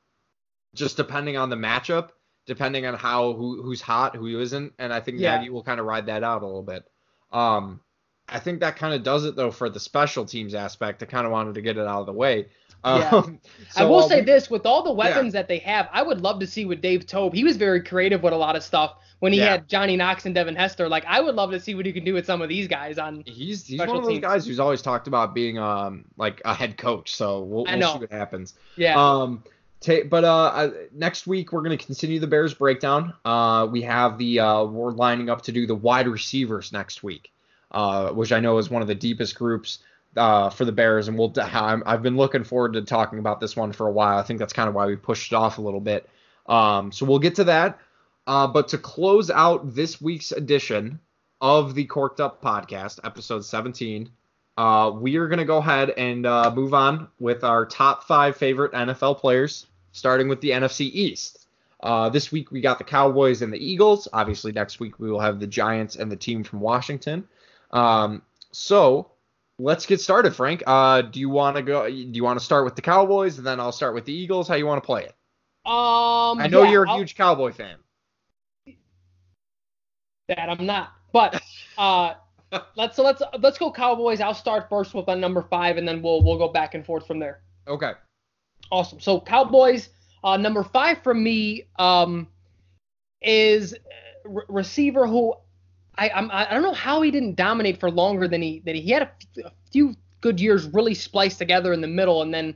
just depending on the matchup, depending on how who who's hot, who isn't, and I think Yeah. Nagy will kind of ride that out a little bit. Um, I think that kind of does it though for the special teams aspect. I kind of wanted to get it out of the way. Yeah. Um, *laughs* I will uh, say we- this: with all the weapons that they have, I would love to see with Dave Toub. He was very creative with a lot of stuff when he Yeah. had Johnny Knox and Devin Hester. Like, I would love to see what he can do with some of these guys. On He's he's one of those teams. guys who's always talked about being um like a head coach. So we'll, we'll see what happens. yeah, Um, ta- but uh, uh, next week we're gonna continue the Bears breakdown. Uh, we have the uh, we're lining up to do the wide receivers next week, uh, which I know is one of the deepest groups uh for the Bears, and we'll. I've been looking forward to talking about this one for a while. I think that's kind of why we pushed it off a little bit. Um, so we'll get to that. Uh, but to close out this week's edition of the Corked Up Podcast, episode 17, uh, we are going to go ahead and uh, move on with our top five favorite NFL players, starting with the NFC East. Uh, this week we got the Cowboys and the Eagles. Obviously, next week we will have the Giants and the team from Washington. Um, so let's get started, Frank. Uh, do you want to go? Do you want to start with the Cowboys and then I'll start with the Eagles? How you want to play it? um, I know yeah, you're a I'll- huge Cowboy fan. that I'm not, but uh, *laughs* let's so let's let's go Cowboys. I'll start first with my number five, and then we'll we'll go back and forth from there. Okay. Awesome. So Cowboys, uh, number five for me um, is uh, re- receiver who I I'm, I don't know how he didn't dominate for longer than he than he, had a few good years really spliced together in the middle and then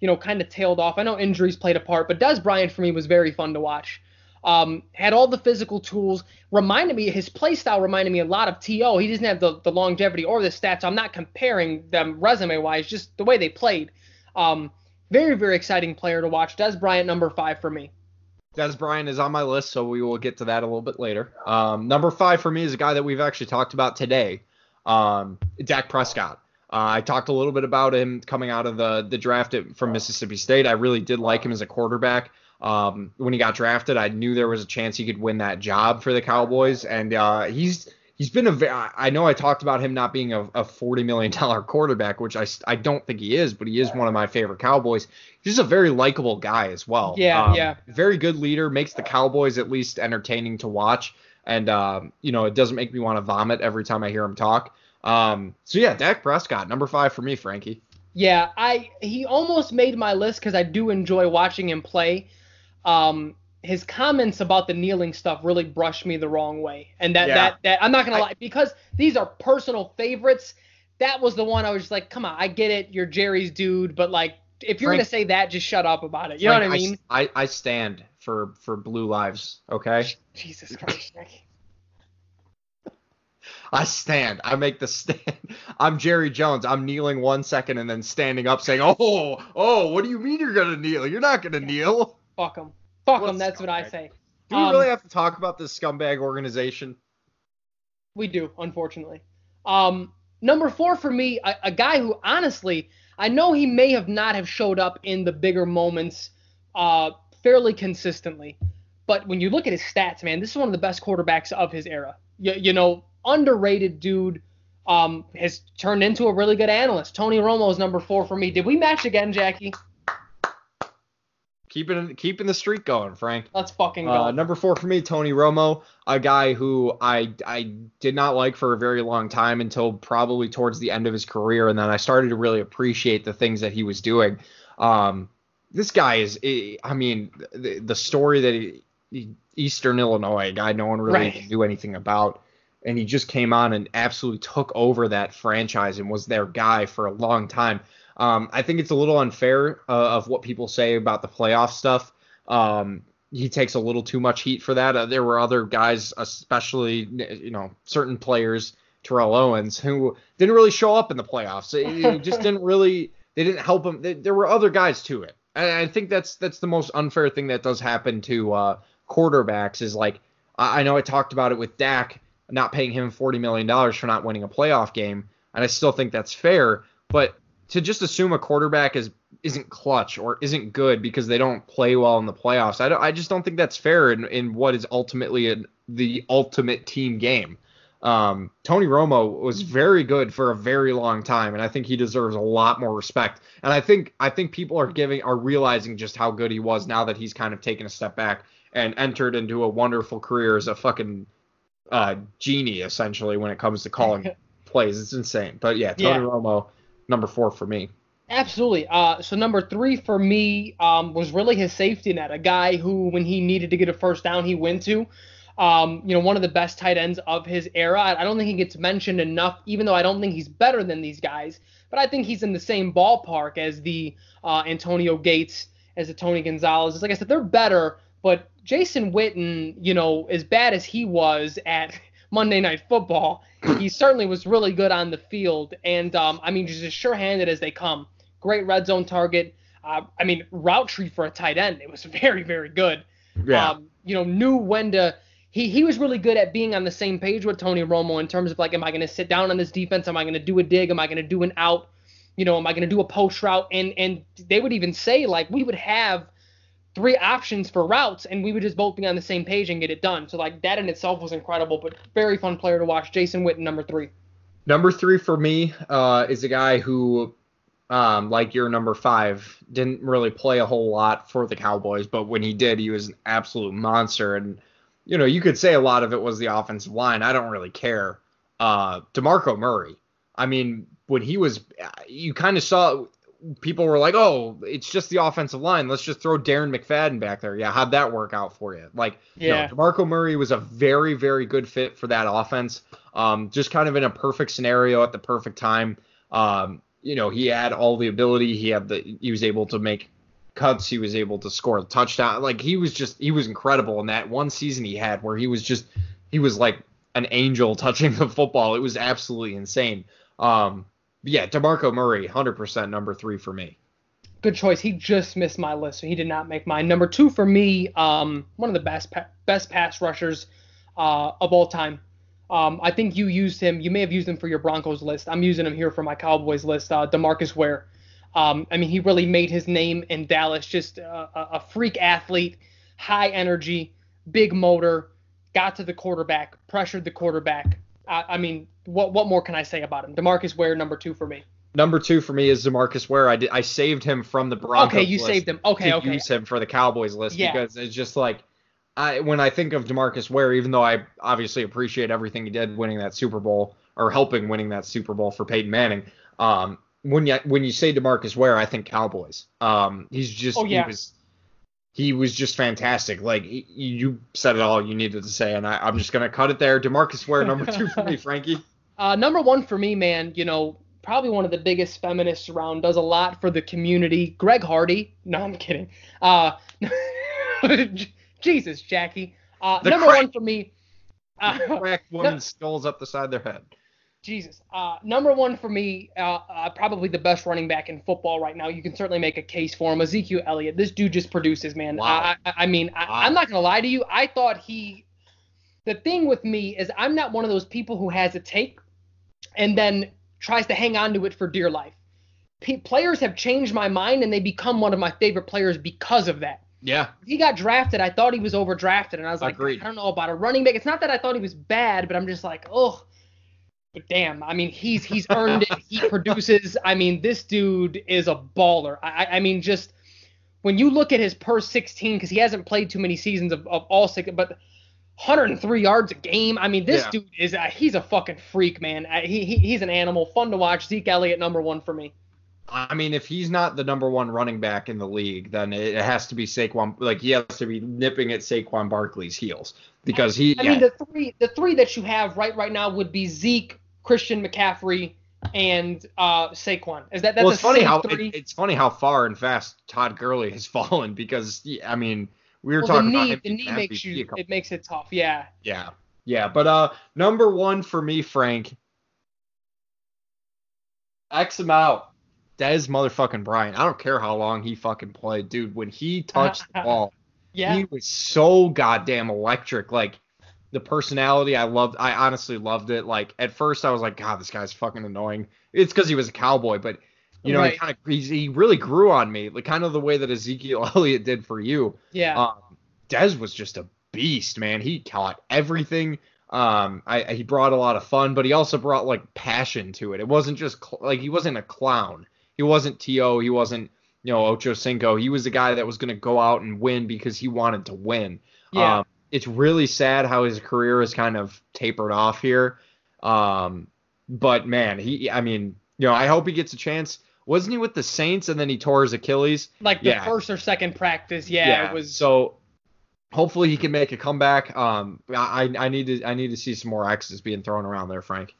you know kind of tailed off. I know injuries played a part, but Dez Bryant for me was very fun to watch. Um, had all the physical tools. Reminded me his play style reminded me a lot of T.O. He doesn't have the, the longevity or the stats. I'm not comparing them resume wise, just the way they played. Um, very, very exciting player to watch. Dez Bryant, number five for me. Dez Bryant is on my list, so we will get to that a little bit later. Um, number five for me is a guy that we've actually talked about today, um, Dak Prescott. Uh, I talked a little bit about him coming out of the the draft from Mississippi State. I really did like him as a quarterback. Um, when he got drafted, I knew there was a chance he could win that job for the Cowboys, and uh, he's he's been a. very, I know I talked about him not being a, a forty million dollar quarterback, which I, I don't think he is, but he is one of my favorite Cowboys. He's just a very likable guy as well. Yeah, Um, yeah. Very good leader, makes the Cowboys at least entertaining to watch, and um, you know it doesn't make me want to vomit every time I hear him talk. Um, so yeah, Dak Prescott, number five for me, Frankie. Yeah, I he almost made my list because I do enjoy watching him play. Um, his comments about the kneeling stuff really brushed me the wrong way, and that Yeah. that that I'm not gonna I- lie because these are personal favorites. That was the one I was just like, come on, I get it, you're Jerry's dude, but like if you're Frank- gonna say that, just shut up about it. You know what I mean? I, I stand for for blue lives. Okay, Jesus Christ, Nick. *laughs* I stand. I make the stand. *laughs* I'm Jerry Jones. I'm kneeling one second and then standing up, saying, "Oh, oh, what do you mean you're gonna kneel? You're not gonna kneel." Fuck him. Fuck a That's what I say. Do we Um, really have to talk about this scumbag organization? We do, unfortunately. Um, number four for me, a, a guy who honestly, I know he may have not have showed up in the bigger moments uh, fairly consistently, but when you look at his stats, man, this is one of the best quarterbacks of his era. You, you know, underrated dude. Um, has turned into a really good analyst. Tony Romo is number four for me. Did we match again, Jackie? Keeping keeping the streak going, Frank. Let's fucking go. Uh, number four for me, Tony Romo, a guy who I I did not like for a very long time until probably towards the end of his career, and then I started to really appreciate the things that he was doing. Um, this guy is, I mean, the, the story that he, Eastern Illinois, a guy no one really Right. knew anything about, and he just came on and absolutely took over that franchise and was their guy for a long time. Um, I think it's a little unfair uh, of what people say about the playoff stuff. Um, he takes a little too much heat for that. Uh, there were other guys, especially you know certain players, Terrell Owens, who didn't really show up in the playoffs. It, it just *laughs* didn't really. They didn't help him. There- There were other guys to it. And I think that's that's the most unfair thing that does happen to uh, quarterbacks is like I, I know I talked about it with Dak not paying him forty million dollars for not winning a playoff game, and I still think that's fair. But to just assume a quarterback is isn't clutch or isn't good because they don't play well in the playoffs. I, don't, I just don't think that's fair in, in what is ultimately an, the ultimate team game. Um, Tony Romo was very good for a very long time, and I think he deserves a lot more respect. And I think I think people are giving are realizing just how good he was now that he's kind of taken a step back and entered into a wonderful career as a fucking uh, genie essentially when it comes to calling *laughs* plays. It's insane. But yeah, Tony Yeah. Romo, number four for me. Absolutely. Uh, so number three for me um, was really his safety net, a guy who, when he needed to get a first down, he went to. Um, you know, one of the best tight ends of his era. I don't think he gets mentioned enough, even though I don't think he's better than these guys. But I think he's in the same ballpark as the uh, Antonio Gates, as the Tony Gonzalez. Like I said, they're better. But Jason Witten, you know, as bad as he was at Monday Night Football, he certainly was really good on the field. And um, I mean, just as sure-handed as they come. Great red zone target. Uh, I mean, route tree for a tight end. It was *laughs* very, very good. Yeah. Um, you know, knew when to. He, he was really good at being on the same page with Tony Romo in terms of like, am I going to sit down on this defense? Am I going to do a dig? Am I going to do an out? You know, am I going to do a post route? And and they would even say like we would have three options for routes, and we would just both be on the same page and get it done. So like that in itself was incredible, but very fun player to watch. Jason Witten, number three. Number three for me uh, is a guy who, um, like your number five, didn't really play a whole lot for the Cowboys, but when he did, he was an absolute monster. And you know, you could say a lot of it was the offensive line. I don't really care. Uh, Demarco Murray. I mean, when he was, you kind of saw people were like, "Oh, it's just the offensive line. Let's just throw Darren McFadden back there." Yeah, how'd that work out for you? Like, Yeah. no, Demarco Murray was a very, very good fit for that offense. Um, just kind of in a perfect scenario at the perfect time. Um, you know, he had all the ability. He had the. He was able to make cuts. He was able to score a touchdown. Like he was just, he was incredible in that one season he had where he was just, he was like an angel *laughs* touching the football. It was absolutely insane. Um, yeah, Demarco Murray, 100% number three for me. good choice. He just missed my list, so he did not make mine. Number two for me, um, one of the best pa- best pass rushers uh, of all time. Um, I think you used him. You may have used him for your Broncos list. I'm using him here for my Cowboys list. Uh, Demarcus Ware. Um, I mean, he really made his name in Dallas. Just a, a a freak athlete, high energy, big motor. Got to the quarterback, pressured the quarterback. I, I mean, what what more can I say about him? Demarcus Ware, number two for me. Number two for me is Demarcus Ware. I did, I saved him from the Broncos. Okay, you saved him. Okay, to okay. use him for the Cowboys list Yeah. because it's just like I when I think of Demarcus Ware, even though I obviously appreciate everything he did winning that Super Bowl or helping winning that Super Bowl for Peyton Manning, um, when you when you say Demarcus Ware, I think Cowboys. Um, he's just Oh, yeah. he was he was just fantastic. Like you said it all you needed to say, and I, I'm just gonna cut it there. Demarcus Ware, number two for me, *laughs* Frankie. Uh, number one for me, man, you know, probably one of the biggest feminists around, does a lot for the community. Greg Hardy. No, I'm kidding. Uh, *laughs* Jesus, Jackie. Uh, number one for me. Uh, *laughs* Crack woman's skulls up the side of their head. Jesus. Uh, number one for me, uh, uh, probably the best running back in football right now. You can certainly make a case for him. Ezekiel Elliott. This dude just produces, man. Wow. I, I, I mean, I, Wow. I'm not gonna lie to you. I thought he. The thing with me is I'm not one of those people who has a take and then tries to hang on to it for dear life. P- players have changed my mind and they become one of my favorite players because of that Yeah, he got drafted, I thought he was overdrafted, and I was like, Agreed. I don't know about a running back. It's not that I thought he was bad, but I'm just like, oh, but damn. I mean, he's he's earned it. He produces. I mean, this dude is a baller. I, I- mean, just when you look at his per 16, because he hasn't played too many seasons of, of all six, but 103 yards a game. I mean, this Yeah. dude is a, he's a fucking freak, man. I, he, he he's an animal, fun to watch. Zeke Elliott, number one for me. I mean, if he's not the number one running back in the league, then it has to be Saquon. Like he has to be nipping at Saquon Barkley's heels because he. I yeah, mean, the three the three that you have right right now would be Zeke, Christian McCaffrey, and uh, Saquon. Is that that's well, a it's funny how three? it, it's funny how far and fast Todd Gurley has *laughs* fallen because I mean we were well, talking about knee him the knee makes you it makes it tough. Yeah. Yeah, yeah, but uh, number one for me, Frank. X him out. Dez motherfucking Bryant. I don't care how long he fucking played, dude. When he touched the *laughs* ball, Yeah. he was so goddamn electric. Like the personality, I loved. I honestly loved it. Like at first, I was like, God, this guy's fucking annoying. It's because he was a cowboy, but you know, he kind of he really grew on me, like kind of the way that Ezekiel *laughs* Elliott did for you. yeah. Um, Dez was just a beast, man. He caught everything. Um, I, I- he brought a lot of fun, but he also brought like passion to it. It wasn't just cl- like he wasn't a clown. He wasn't T.O. He wasn't you know Ocho Cinco. He was the guy that was going to go out and win because he wanted to win. yeah. Um, it's really sad how his career is kind of tapered off here. Um, but man, he, I mean, you know, I hope he gets a chance. wasn't he with the Saints and then he tore his Achilles? Like the yeah. first or second practice, yeah, yeah. It was so. Hopefully he can make a comeback. Um, I I need to I need to see some more X's being thrown around there, Frank.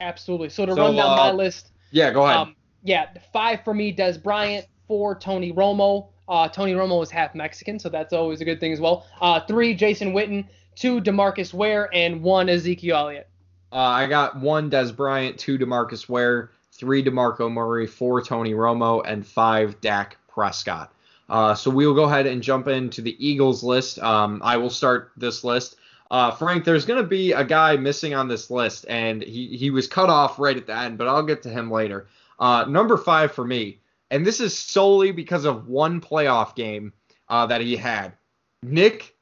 Absolutely. So to so, run down uh, my list. Yeah, go ahead. Um, yeah, five for me, Dez Bryant. Four, Tony Romo. Uh, Tony Romo is half Mexican, so that's always a good thing as well. Uh, three, Jason Witten. Two, Demarcus Ware, and one, Ezekiel Elliott. Uh, I got one, Dez Bryant. Two, Demarcus Ware. Three, Demarco Murray. Four, Tony Romo, and five, Dak Prescott. Uh, so we will go ahead and jump into the Eagles list. Um, I will start this list. Uh, Frank, there's going to be a guy missing on this list, and he, he was cut off right at the end, but I'll get to him later. Uh, number five for me, and this is solely because of one playoff game uh, that he had. Nick.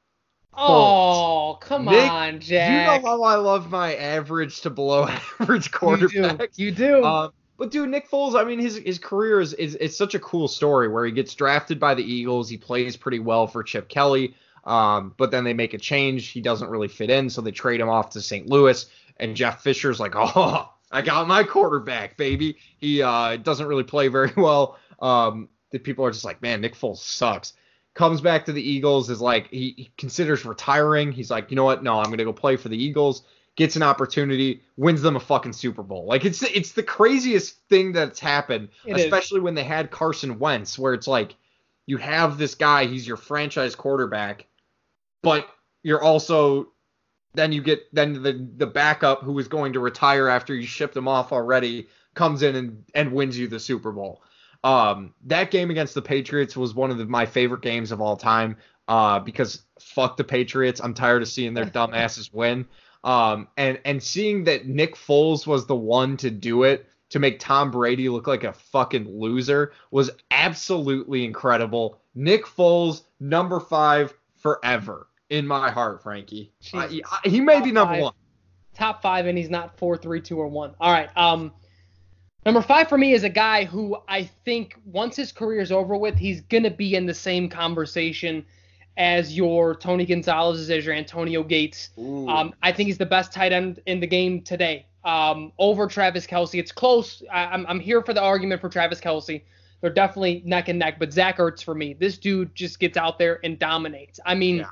Oh, come Nick, on, Jack. You know how I love my average to below *laughs* average quarterback. You do. You do. Um, but dude, Nick Foles, I mean, his his career is, is it's such a cool story where he gets drafted by the Eagles. He plays pretty well for Chip Kelly. Um, but then they make a change. He doesn't really fit in, so they trade him off to St. Louis. And Jeff Fisher's like, *laughs* oh, I got my quarterback, baby. He uh, doesn't really play very *laughs* well. Um, the people are just like, man, Nick Foles sucks. Comes back to the Eagles, is like, he, he considers retiring. He's like, you know what? No, I'm gonna go play for the Eagles. Gets an opportunity, wins them a fucking Super Bowl. Like it's it's the craziest thing that's happened, it especially is. when they had Carson Wentz, where it's like you have this guy, he's your franchise quarterback, but you're also then you get then the the backup who is going to retire after you shipped him off already comes in and and wins you the Super Bowl. Um, that game against the Patriots was one of the, my favorite games of all time. Uh, because fuck the Patriots, I'm tired of seeing their *laughs* dumbasses win. Um, and and seeing that Nick Foles was the one to do it to make Tom Brady look like a fucking loser was absolutely incredible. Nick Foles, number five forever in my heart, Frankie. I, I, he may top be number five, one. Top five, and he's not four, three, two, or one. All right. Um, number five for me is a guy who I think once his career is over with, he's gonna be in the same conversation as your Tony Gonzalez, as your Antonio Gates. Um, I think he's the best tight end in the game today. Um, over Travis Kelce, It's close. I, I'm, I'm here for the argument for Travis Kelce. They're definitely neck and neck, but Zach Ertz for me. This dude just gets out there and dominates. I mean, yeah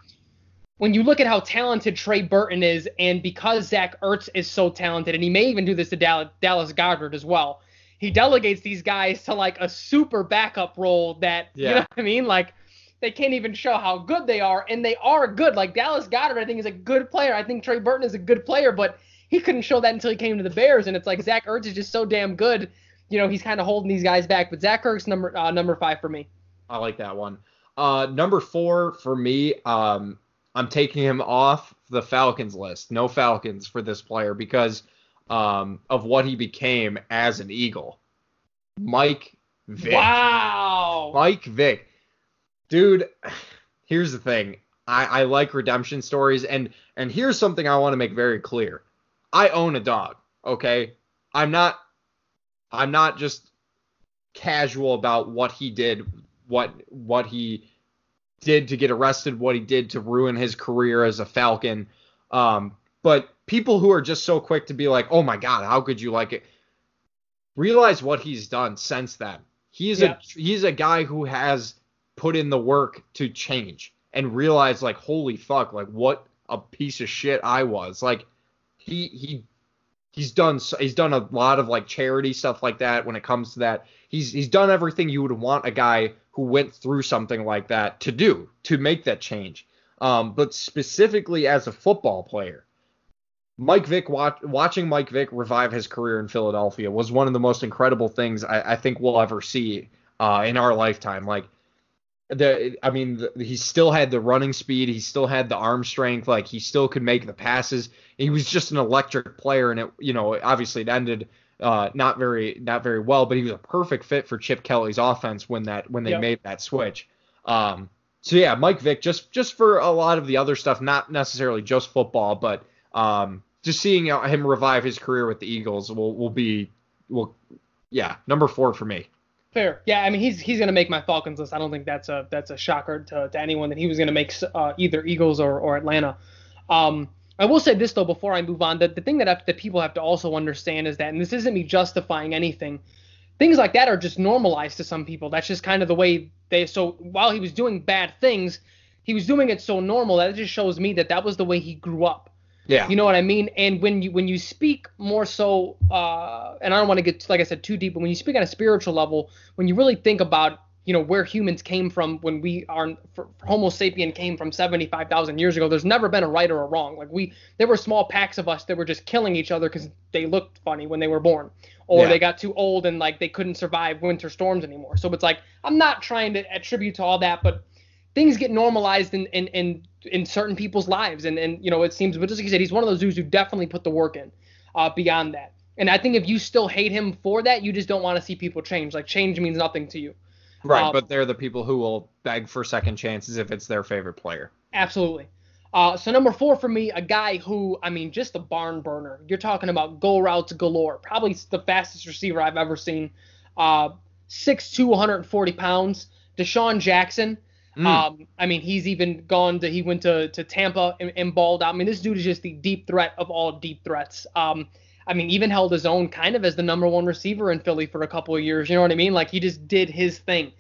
when you look at how talented Trey Burton is, and because Zach Ertz is so talented, and he may even do this to Dallas, Goedert as well, he delegates these guys to like a super backup role that yeah. you know what I mean? Like they can't even show how good they are, and they are good. Like Dallas Goedert, I think is a good player. I think Trey Burton is a good player, but he couldn't show that until he came to the Bears, and it's like Zach Ertz is just so damn good. You know, he's kind of holding these guys back. But Zach Ertz number uh, number five for me. I like that one. Uh, number four for me, um, I'm taking him off the Falcons list. No Falcons for this player because um, of what he became as an Eagle. Mike Vick. Wow. Mike Vick. Dude, here's the thing. I, I like redemption stories and and here's something I want to make very clear. I own a dog, okay? I'm not I'm not just casual about what he did, what what he did to get arrested, what he did to ruin his career as a Falcon. Um, but people who are just so quick to be like, "Oh my God, how could you like it?" Realize what he's done since then. He's yeah. a he's a guy who has put in the work to change and realize like, holy fuck, like what a piece of shit I was. Like he he he's done he's done a lot of like charity stuff like that when it comes to that. He's he's done everything you would want a guy who went through something like that to do to make that change. Um, but specifically as a football player, Mike Vick watch, watching Mike Vick revive his career in Philadelphia was one of the most incredible things I, I think we'll ever see uh, in our lifetime. Like the, I mean, the, he still had the running speed, he still had the arm strength, like he still could make the passes. He was just an electric player, and it, you know, obviously it ended uh, not very not very well, but he was a perfect fit for Chip Kelly's offense when that when they yep. made that switch. Um, so yeah, Mike Vick just just for a lot of the other stuff, not necessarily just football, but um, just seeing him revive his career with the Eagles will will be will yeah number four for me. Fair, yeah. I mean, he's he's gonna make my Falcons list. I don't think that's a that's a shocker to, to anyone that he was gonna make uh, either Eagles or or Atlanta. Um, I will say this though before I move on that the thing that, that people have to also understand is that, and this isn't me justifying anything, things like that are just normalized to some people. That's just kind of the way they. So while he was doing bad things, he was doing it so normal that it just shows me that that was the way he grew up. Yeah. You know what I mean? And when you when you speak more so, uh, and I don't want to get like I said too deep, but when you speak on a spiritual level, when you really think about you know where humans came from when we are Homo sapien came from 75,000 years ago. There's never been a right or a wrong. Like we, there were small packs of us that were just killing each other because they looked funny when they were born, or yeah. they got too old and like they couldn't survive winter storms anymore. So it's like I'm not trying to attribute to all that, but things get normalized in in in, in certain people's lives, and and you know it seems. But just like you said, he's one of those dudes who definitely put the work in. Uh, beyond that, and I think if you still hate him for that, you just don't want to see people change. Like change means nothing to you. Right, um, but they're the people who will beg for second chances if it's their favorite player. Absolutely. Uh, so number four for me, a guy who, I mean, just a barn burner. You're talking about goal routes galore. Probably the fastest receiver I've ever seen. Uh, 6'2", 140 pounds. DeSean Jackson. Mm. Um, I mean, he's even gone to he went to to Tampa and, and, balled out. I mean, this dude is just the deep threat of all deep threats. Um, I mean, even held his own kind of as the number one receiver in Philly for a couple of years. You know what I mean? Like he just did his thing.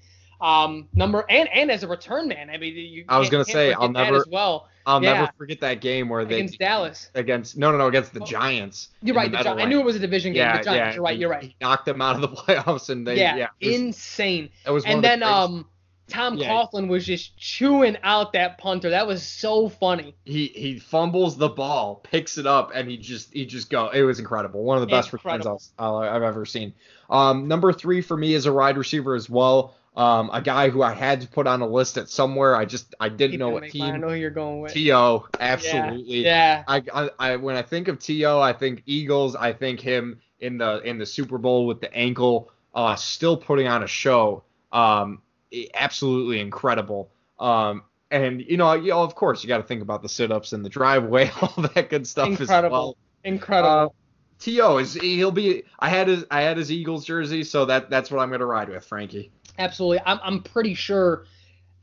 Um, number and and as a return man. I mean, you I was gonna say I'll never as well. I'll yeah. never forget that game where they against Dallas against no no no against the oh, Giants. You're right. The the I knew it was a division game. Yeah, the Giants. Yeah, you're right. You're right. He knocked them out of the *laughs* playoffs and they yeah, yeah was, insane. It was and then um Tom yeah. Coughlin was just chewing out that punter. That was so funny. He he fumbles the ball, picks it up, and he just he just go. It was incredible. One of the best returns i have ever seen. Um, number three for me is a wide receiver as well. Um, a guy who I had to put on a list at somewhere. I just I didn't know what team. I know who you're going with. T.O absolutely. Yeah. yeah. I, I, I when I think of T.O, I think Eagles. I think him in the in the Super Bowl with the ankle, uh, still putting on a show. Um, absolutely incredible. Um, and you know, you know, of course, you got to think about the sit-ups in the driveway, *laughs* all that good stuff incredible. as well. Incredible. Uh, T.O is he'll be. I had his I had his Eagles jersey, so that that's what I'm gonna ride with, Frankie. Absolutely, I'm I'm pretty sure.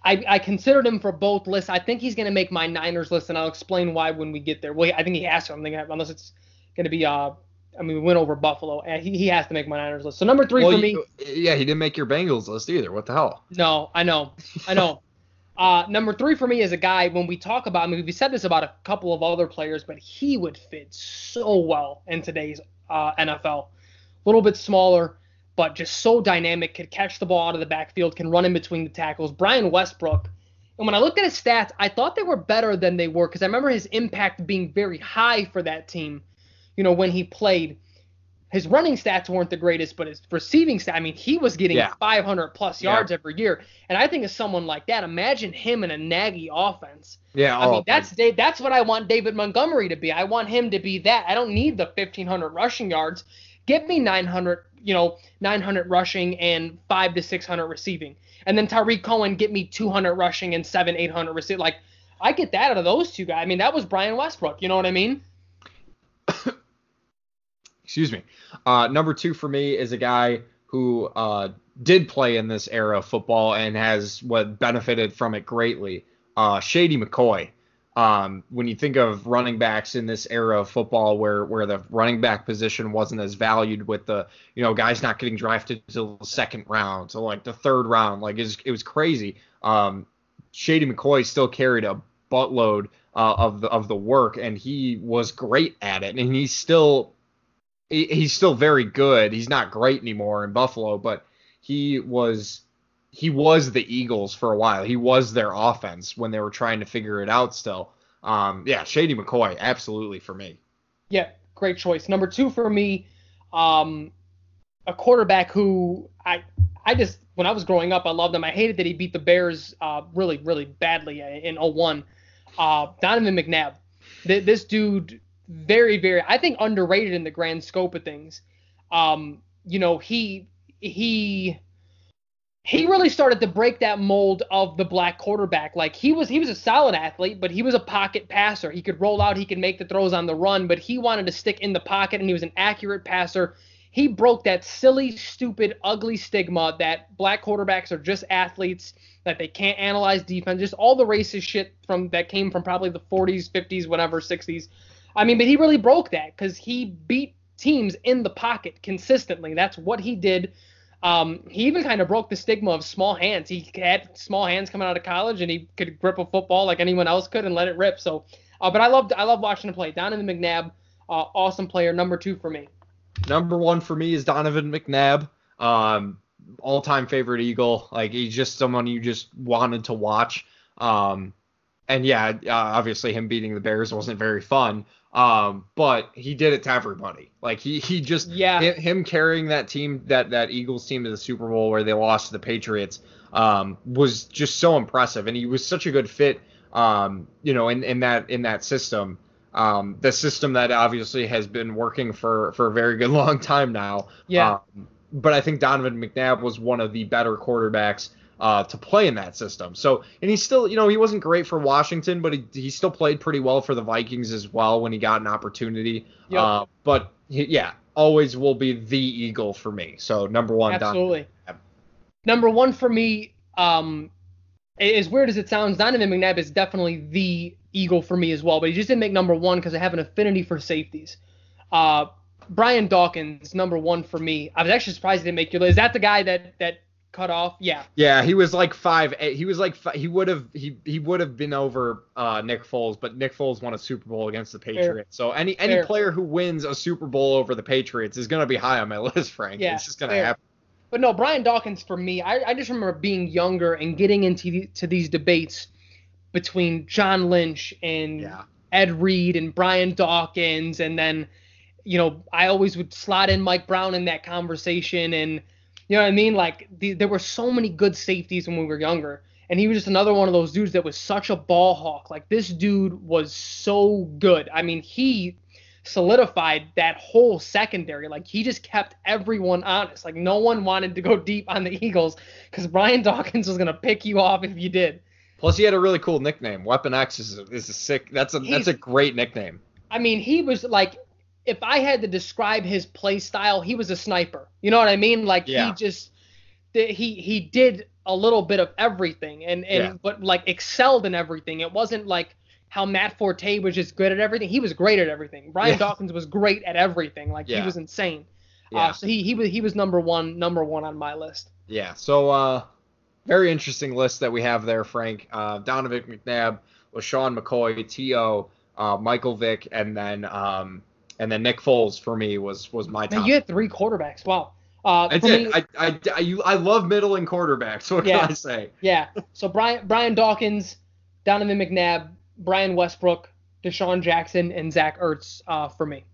I, I considered him for both lists. I think he's going to make my Niners list, and I'll explain why when we get there. Well, I think he has. I'm unless it's going to be uh I mean, we went over Buffalo, and he, he has to make my Niners list. So number three well, for me. yeah, he didn't make your Bengals list either. What the hell? No, I know, I know. *laughs* uh, number three for me is a guy when we talk about. I mean, we said this about a couple of other players, but he would fit so well in today's uh, NFL. A little bit smaller, but just so dynamic. Could catch the ball out of the backfield, can run in between the tackles. Brian Westbrook. And when I looked at his stats, I thought they were better than they were because I remember his impact being very high for that team you know, when he played. His running stats weren't the greatest, but his receiving stats, I mean, he was getting yeah. 500 plus yards yeah. every year. And I think of someone like that, imagine him in a Nagy offense. Yeah, I oh, mean, that's Dave, that's what I want David Montgomery to be. I want him to be that. I don't need the 1500 rushing yards. Give me 900, you know, 900 rushing and 5 to 600 receiving. And then Tarik Cohen get me 200 rushing and 7 800 receiving. Like I get that out of those two guys. I mean, that was Brian Westbrook, you know what I mean? *coughs* excuse me. Uh, number two for me is a guy who uh, did play in this era of football and has what benefited from it greatly. Uh, Shady McCoy. Um, when you think of running backs in this era of football, where where the running back position wasn't as valued, with the you know guys not getting drafted until the second round, so like the third round, like it was, it was crazy. Um, Shady McCoy still carried a buttload uh, of the of the work, and he was great at it, and he's still he's still very good. He's not great anymore in Buffalo, but he was he was the Eagles for a while. He was their offense when they were trying to figure it out still. Um, yeah, Shady McCoy, absolutely for me. Yeah, great choice. Number two for me, um, a quarterback who I I just when I was growing up I loved him. I hated that he beat the Bears uh, really really badly in 01. Uh, Donovan McNabb. Th- this dude very, very, I think underrated in the grand scope of things. Um, you know, he he he really started to break that mold of the black quarterback. Like he was he was a solid athlete, but he was a pocket passer. He could roll out, he could make the throws on the run, but he wanted to stick in the pocket and he was an accurate passer. He broke that silly, stupid, ugly stigma that black quarterbacks are just athletes, that they can't analyze defense, just all the racist shit from that came from probably the 40s, 50s, whatever, 60s. I mean, but he really broke that because he beat teams in the pocket consistently. That's what he did. Um, he even kind of broke the stigma of small hands. He had small hands coming out of college, and he could grip a football like anyone else could and let it rip. So, uh, but I loved I love watching him play. Donovan McNabb, uh, awesome player, number two for me. Number one for me is Donovan McNabb. Um, all-time favorite Eagle. Like he's just someone you just wanted to watch. Um, and yeah, uh, obviously him beating the Bears wasn't very fun. Um, but he did it to everybody. Like he he just Yeah. him, him carrying that team that that Eagles team to the Super Bowl where they lost to the Patriots um, was just so impressive, and he was such a good fit. Um, you know, in, in that in that system. Um, the system that obviously has been working for for a very good *laughs* long time now. Yeah. Um, but I think Donovan McNabb was one of the better quarterbacks uh, to play in that system. So, and he still, you know, he wasn't great for Washington, but he, he still played pretty well for the Vikings as well when he got an opportunity. Yep. Uh, but he, yeah, always will be the Eagle for me. So number one, Absolutely. Donovan. Number one for me, um, as weird as it sounds, Donovan McNabb is definitely the Eagle for me as well. But he just didn't make number one because I have an affinity for safeties. Uh, Brian Dawkins, number one for me. I was actually surprised he didn't make your list. Is that the guy that that cut off? Yeah. Yeah, he was like five. Eight. He was like fi- he would have he he would have been over uh, Nick Foles, but Nick Foles won a Super Bowl against the Patriots. So any any Fair. player who wins a Super Bowl over the Patriots is gonna be high on my *laughs* list, Frank. Yeah, it's just gonna fair. happen. But no, Brian Dawkins for me, I, I just remember being younger and getting into the, to these debates between John Lynch and Yeah. Ed Reed and Brian Dawkins, and then, you know, I always would slot in Mike Brown in that conversation, and you know what I mean? Like the, there were so many good safeties when we were younger, and he was just another one of those dudes that was such a ball hawk. Like this dude was so good. I mean, he solidified that whole secondary. Like he just kept everyone honest. Like no one wanted to go deep on the Eagles because Brian *laughs* Dawkins was gonna pick you off if you did. Plus, he had a really cool nickname. Weapon X is a, is a sick. That's a He's- that's a great nickname. I mean, he was like, if I had to describe his play style, he was a sniper. You know what I mean? Like Yeah. he just he he did a little bit of everything and and Yeah. but like excelled in everything. It wasn't like how Matt Forte was just good at everything. He was great at everything. *laughs* Brian Yeah. Dawkins was great at everything. Like he was insane. Yeah. Uh, so he he was he was number one number one on my list. Yeah. So, uh, very interesting list that we have there, Frank. Uh, Donovan McNabb, LeSean McCoy, T.O., uh, Michael Vick, and then um, and then Nick Foles for me was was my Man, top. you had three quarterbacks. Wow. Uh, I did. me- I, I, I, you, I love middling quarterbacks. *laughs* What Yeah. can I say? Yeah. So Brian Brian Dawkins, Donovan McNabb, Brian Westbrook, DeSean Jackson, and Zach Ertz uh, for me.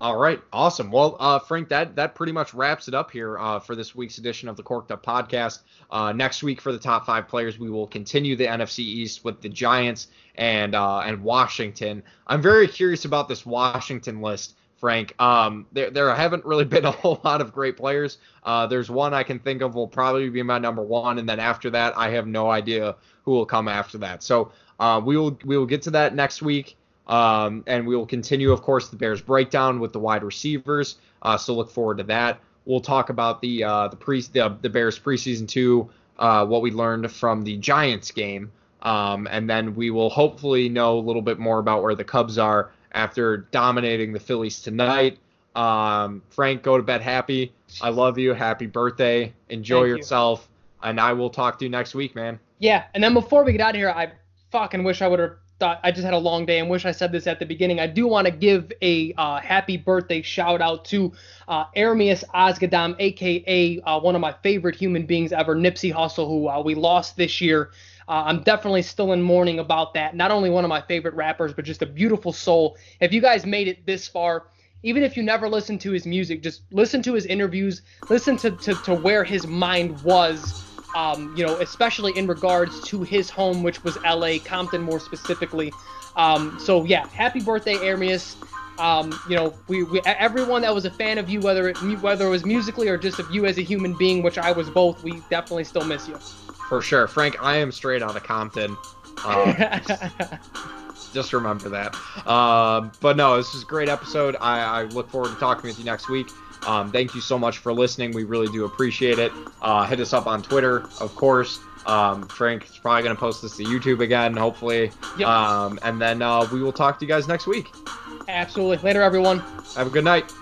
All right, awesome. Well, uh, Frank, that that pretty much wraps it up here uh, for this week's edition of the Corked Up Podcast. Uh, next week for the top five players, we will continue the NFC East with the Giants and uh, and Washington. I'm very curious about this Washington list, Frank. Um, there there haven't really *laughs* been a whole lot of great players. Uh, there's one I can think of will probably be my number one, and then after that, I have no idea who will come after that. So uh, we will we will get to that next week. Um, and we will continue, of course, the Bears breakdown with the wide receivers. Uh, so look forward to that. We'll talk about the uh, the pre the, the Bears preseason two, uh, what we learned from the Giants game, um, and then we will hopefully know a little bit more about where the Cubs are after dominating the Phillies tonight. Um, Frank, go to bed happy. I love you. Happy birthday. Enjoy Thank you. yourself. And I will talk to you next week, man. Yeah. And then before we get out of here, I fucking wish I would have thought I just had a long day and wish I said this at the beginning. I do want to give a uh, happy birthday shout out to uh, Ermias Asghedom, aka uh, one of my favorite human beings ever, Nipsey Hussle, who uh, we lost this year. Uh, I'm definitely still in mourning about that. Not only one of my favorite rappers, but just a beautiful soul. If you guys made it this far, even if you never listened to his music, just listen to his interviews, listen to, to, to where his mind was, um, you know, especially in regards to his home, which was LA, Compton more specifically. Um, so yeah, happy birthday, Ermias. Um, you know, we, we everyone that was a fan of you, whether it whether it was musically or just of you as a human being, which I was both, we definitely still miss you. For sure. Frank, I am straight out of Compton. Um, *laughs* just remember that. Um, but no, this is a great episode. I, I look forward to talking with you next week. Um, thank you so much for listening. We really do appreciate it. Uh, hit us up on Twitter, of course. Um, is probably going to post this to YouTube again, hopefully. Yep. Um, and then uh, we will talk to you guys next week. Absolutely. Later, everyone. Have a good night.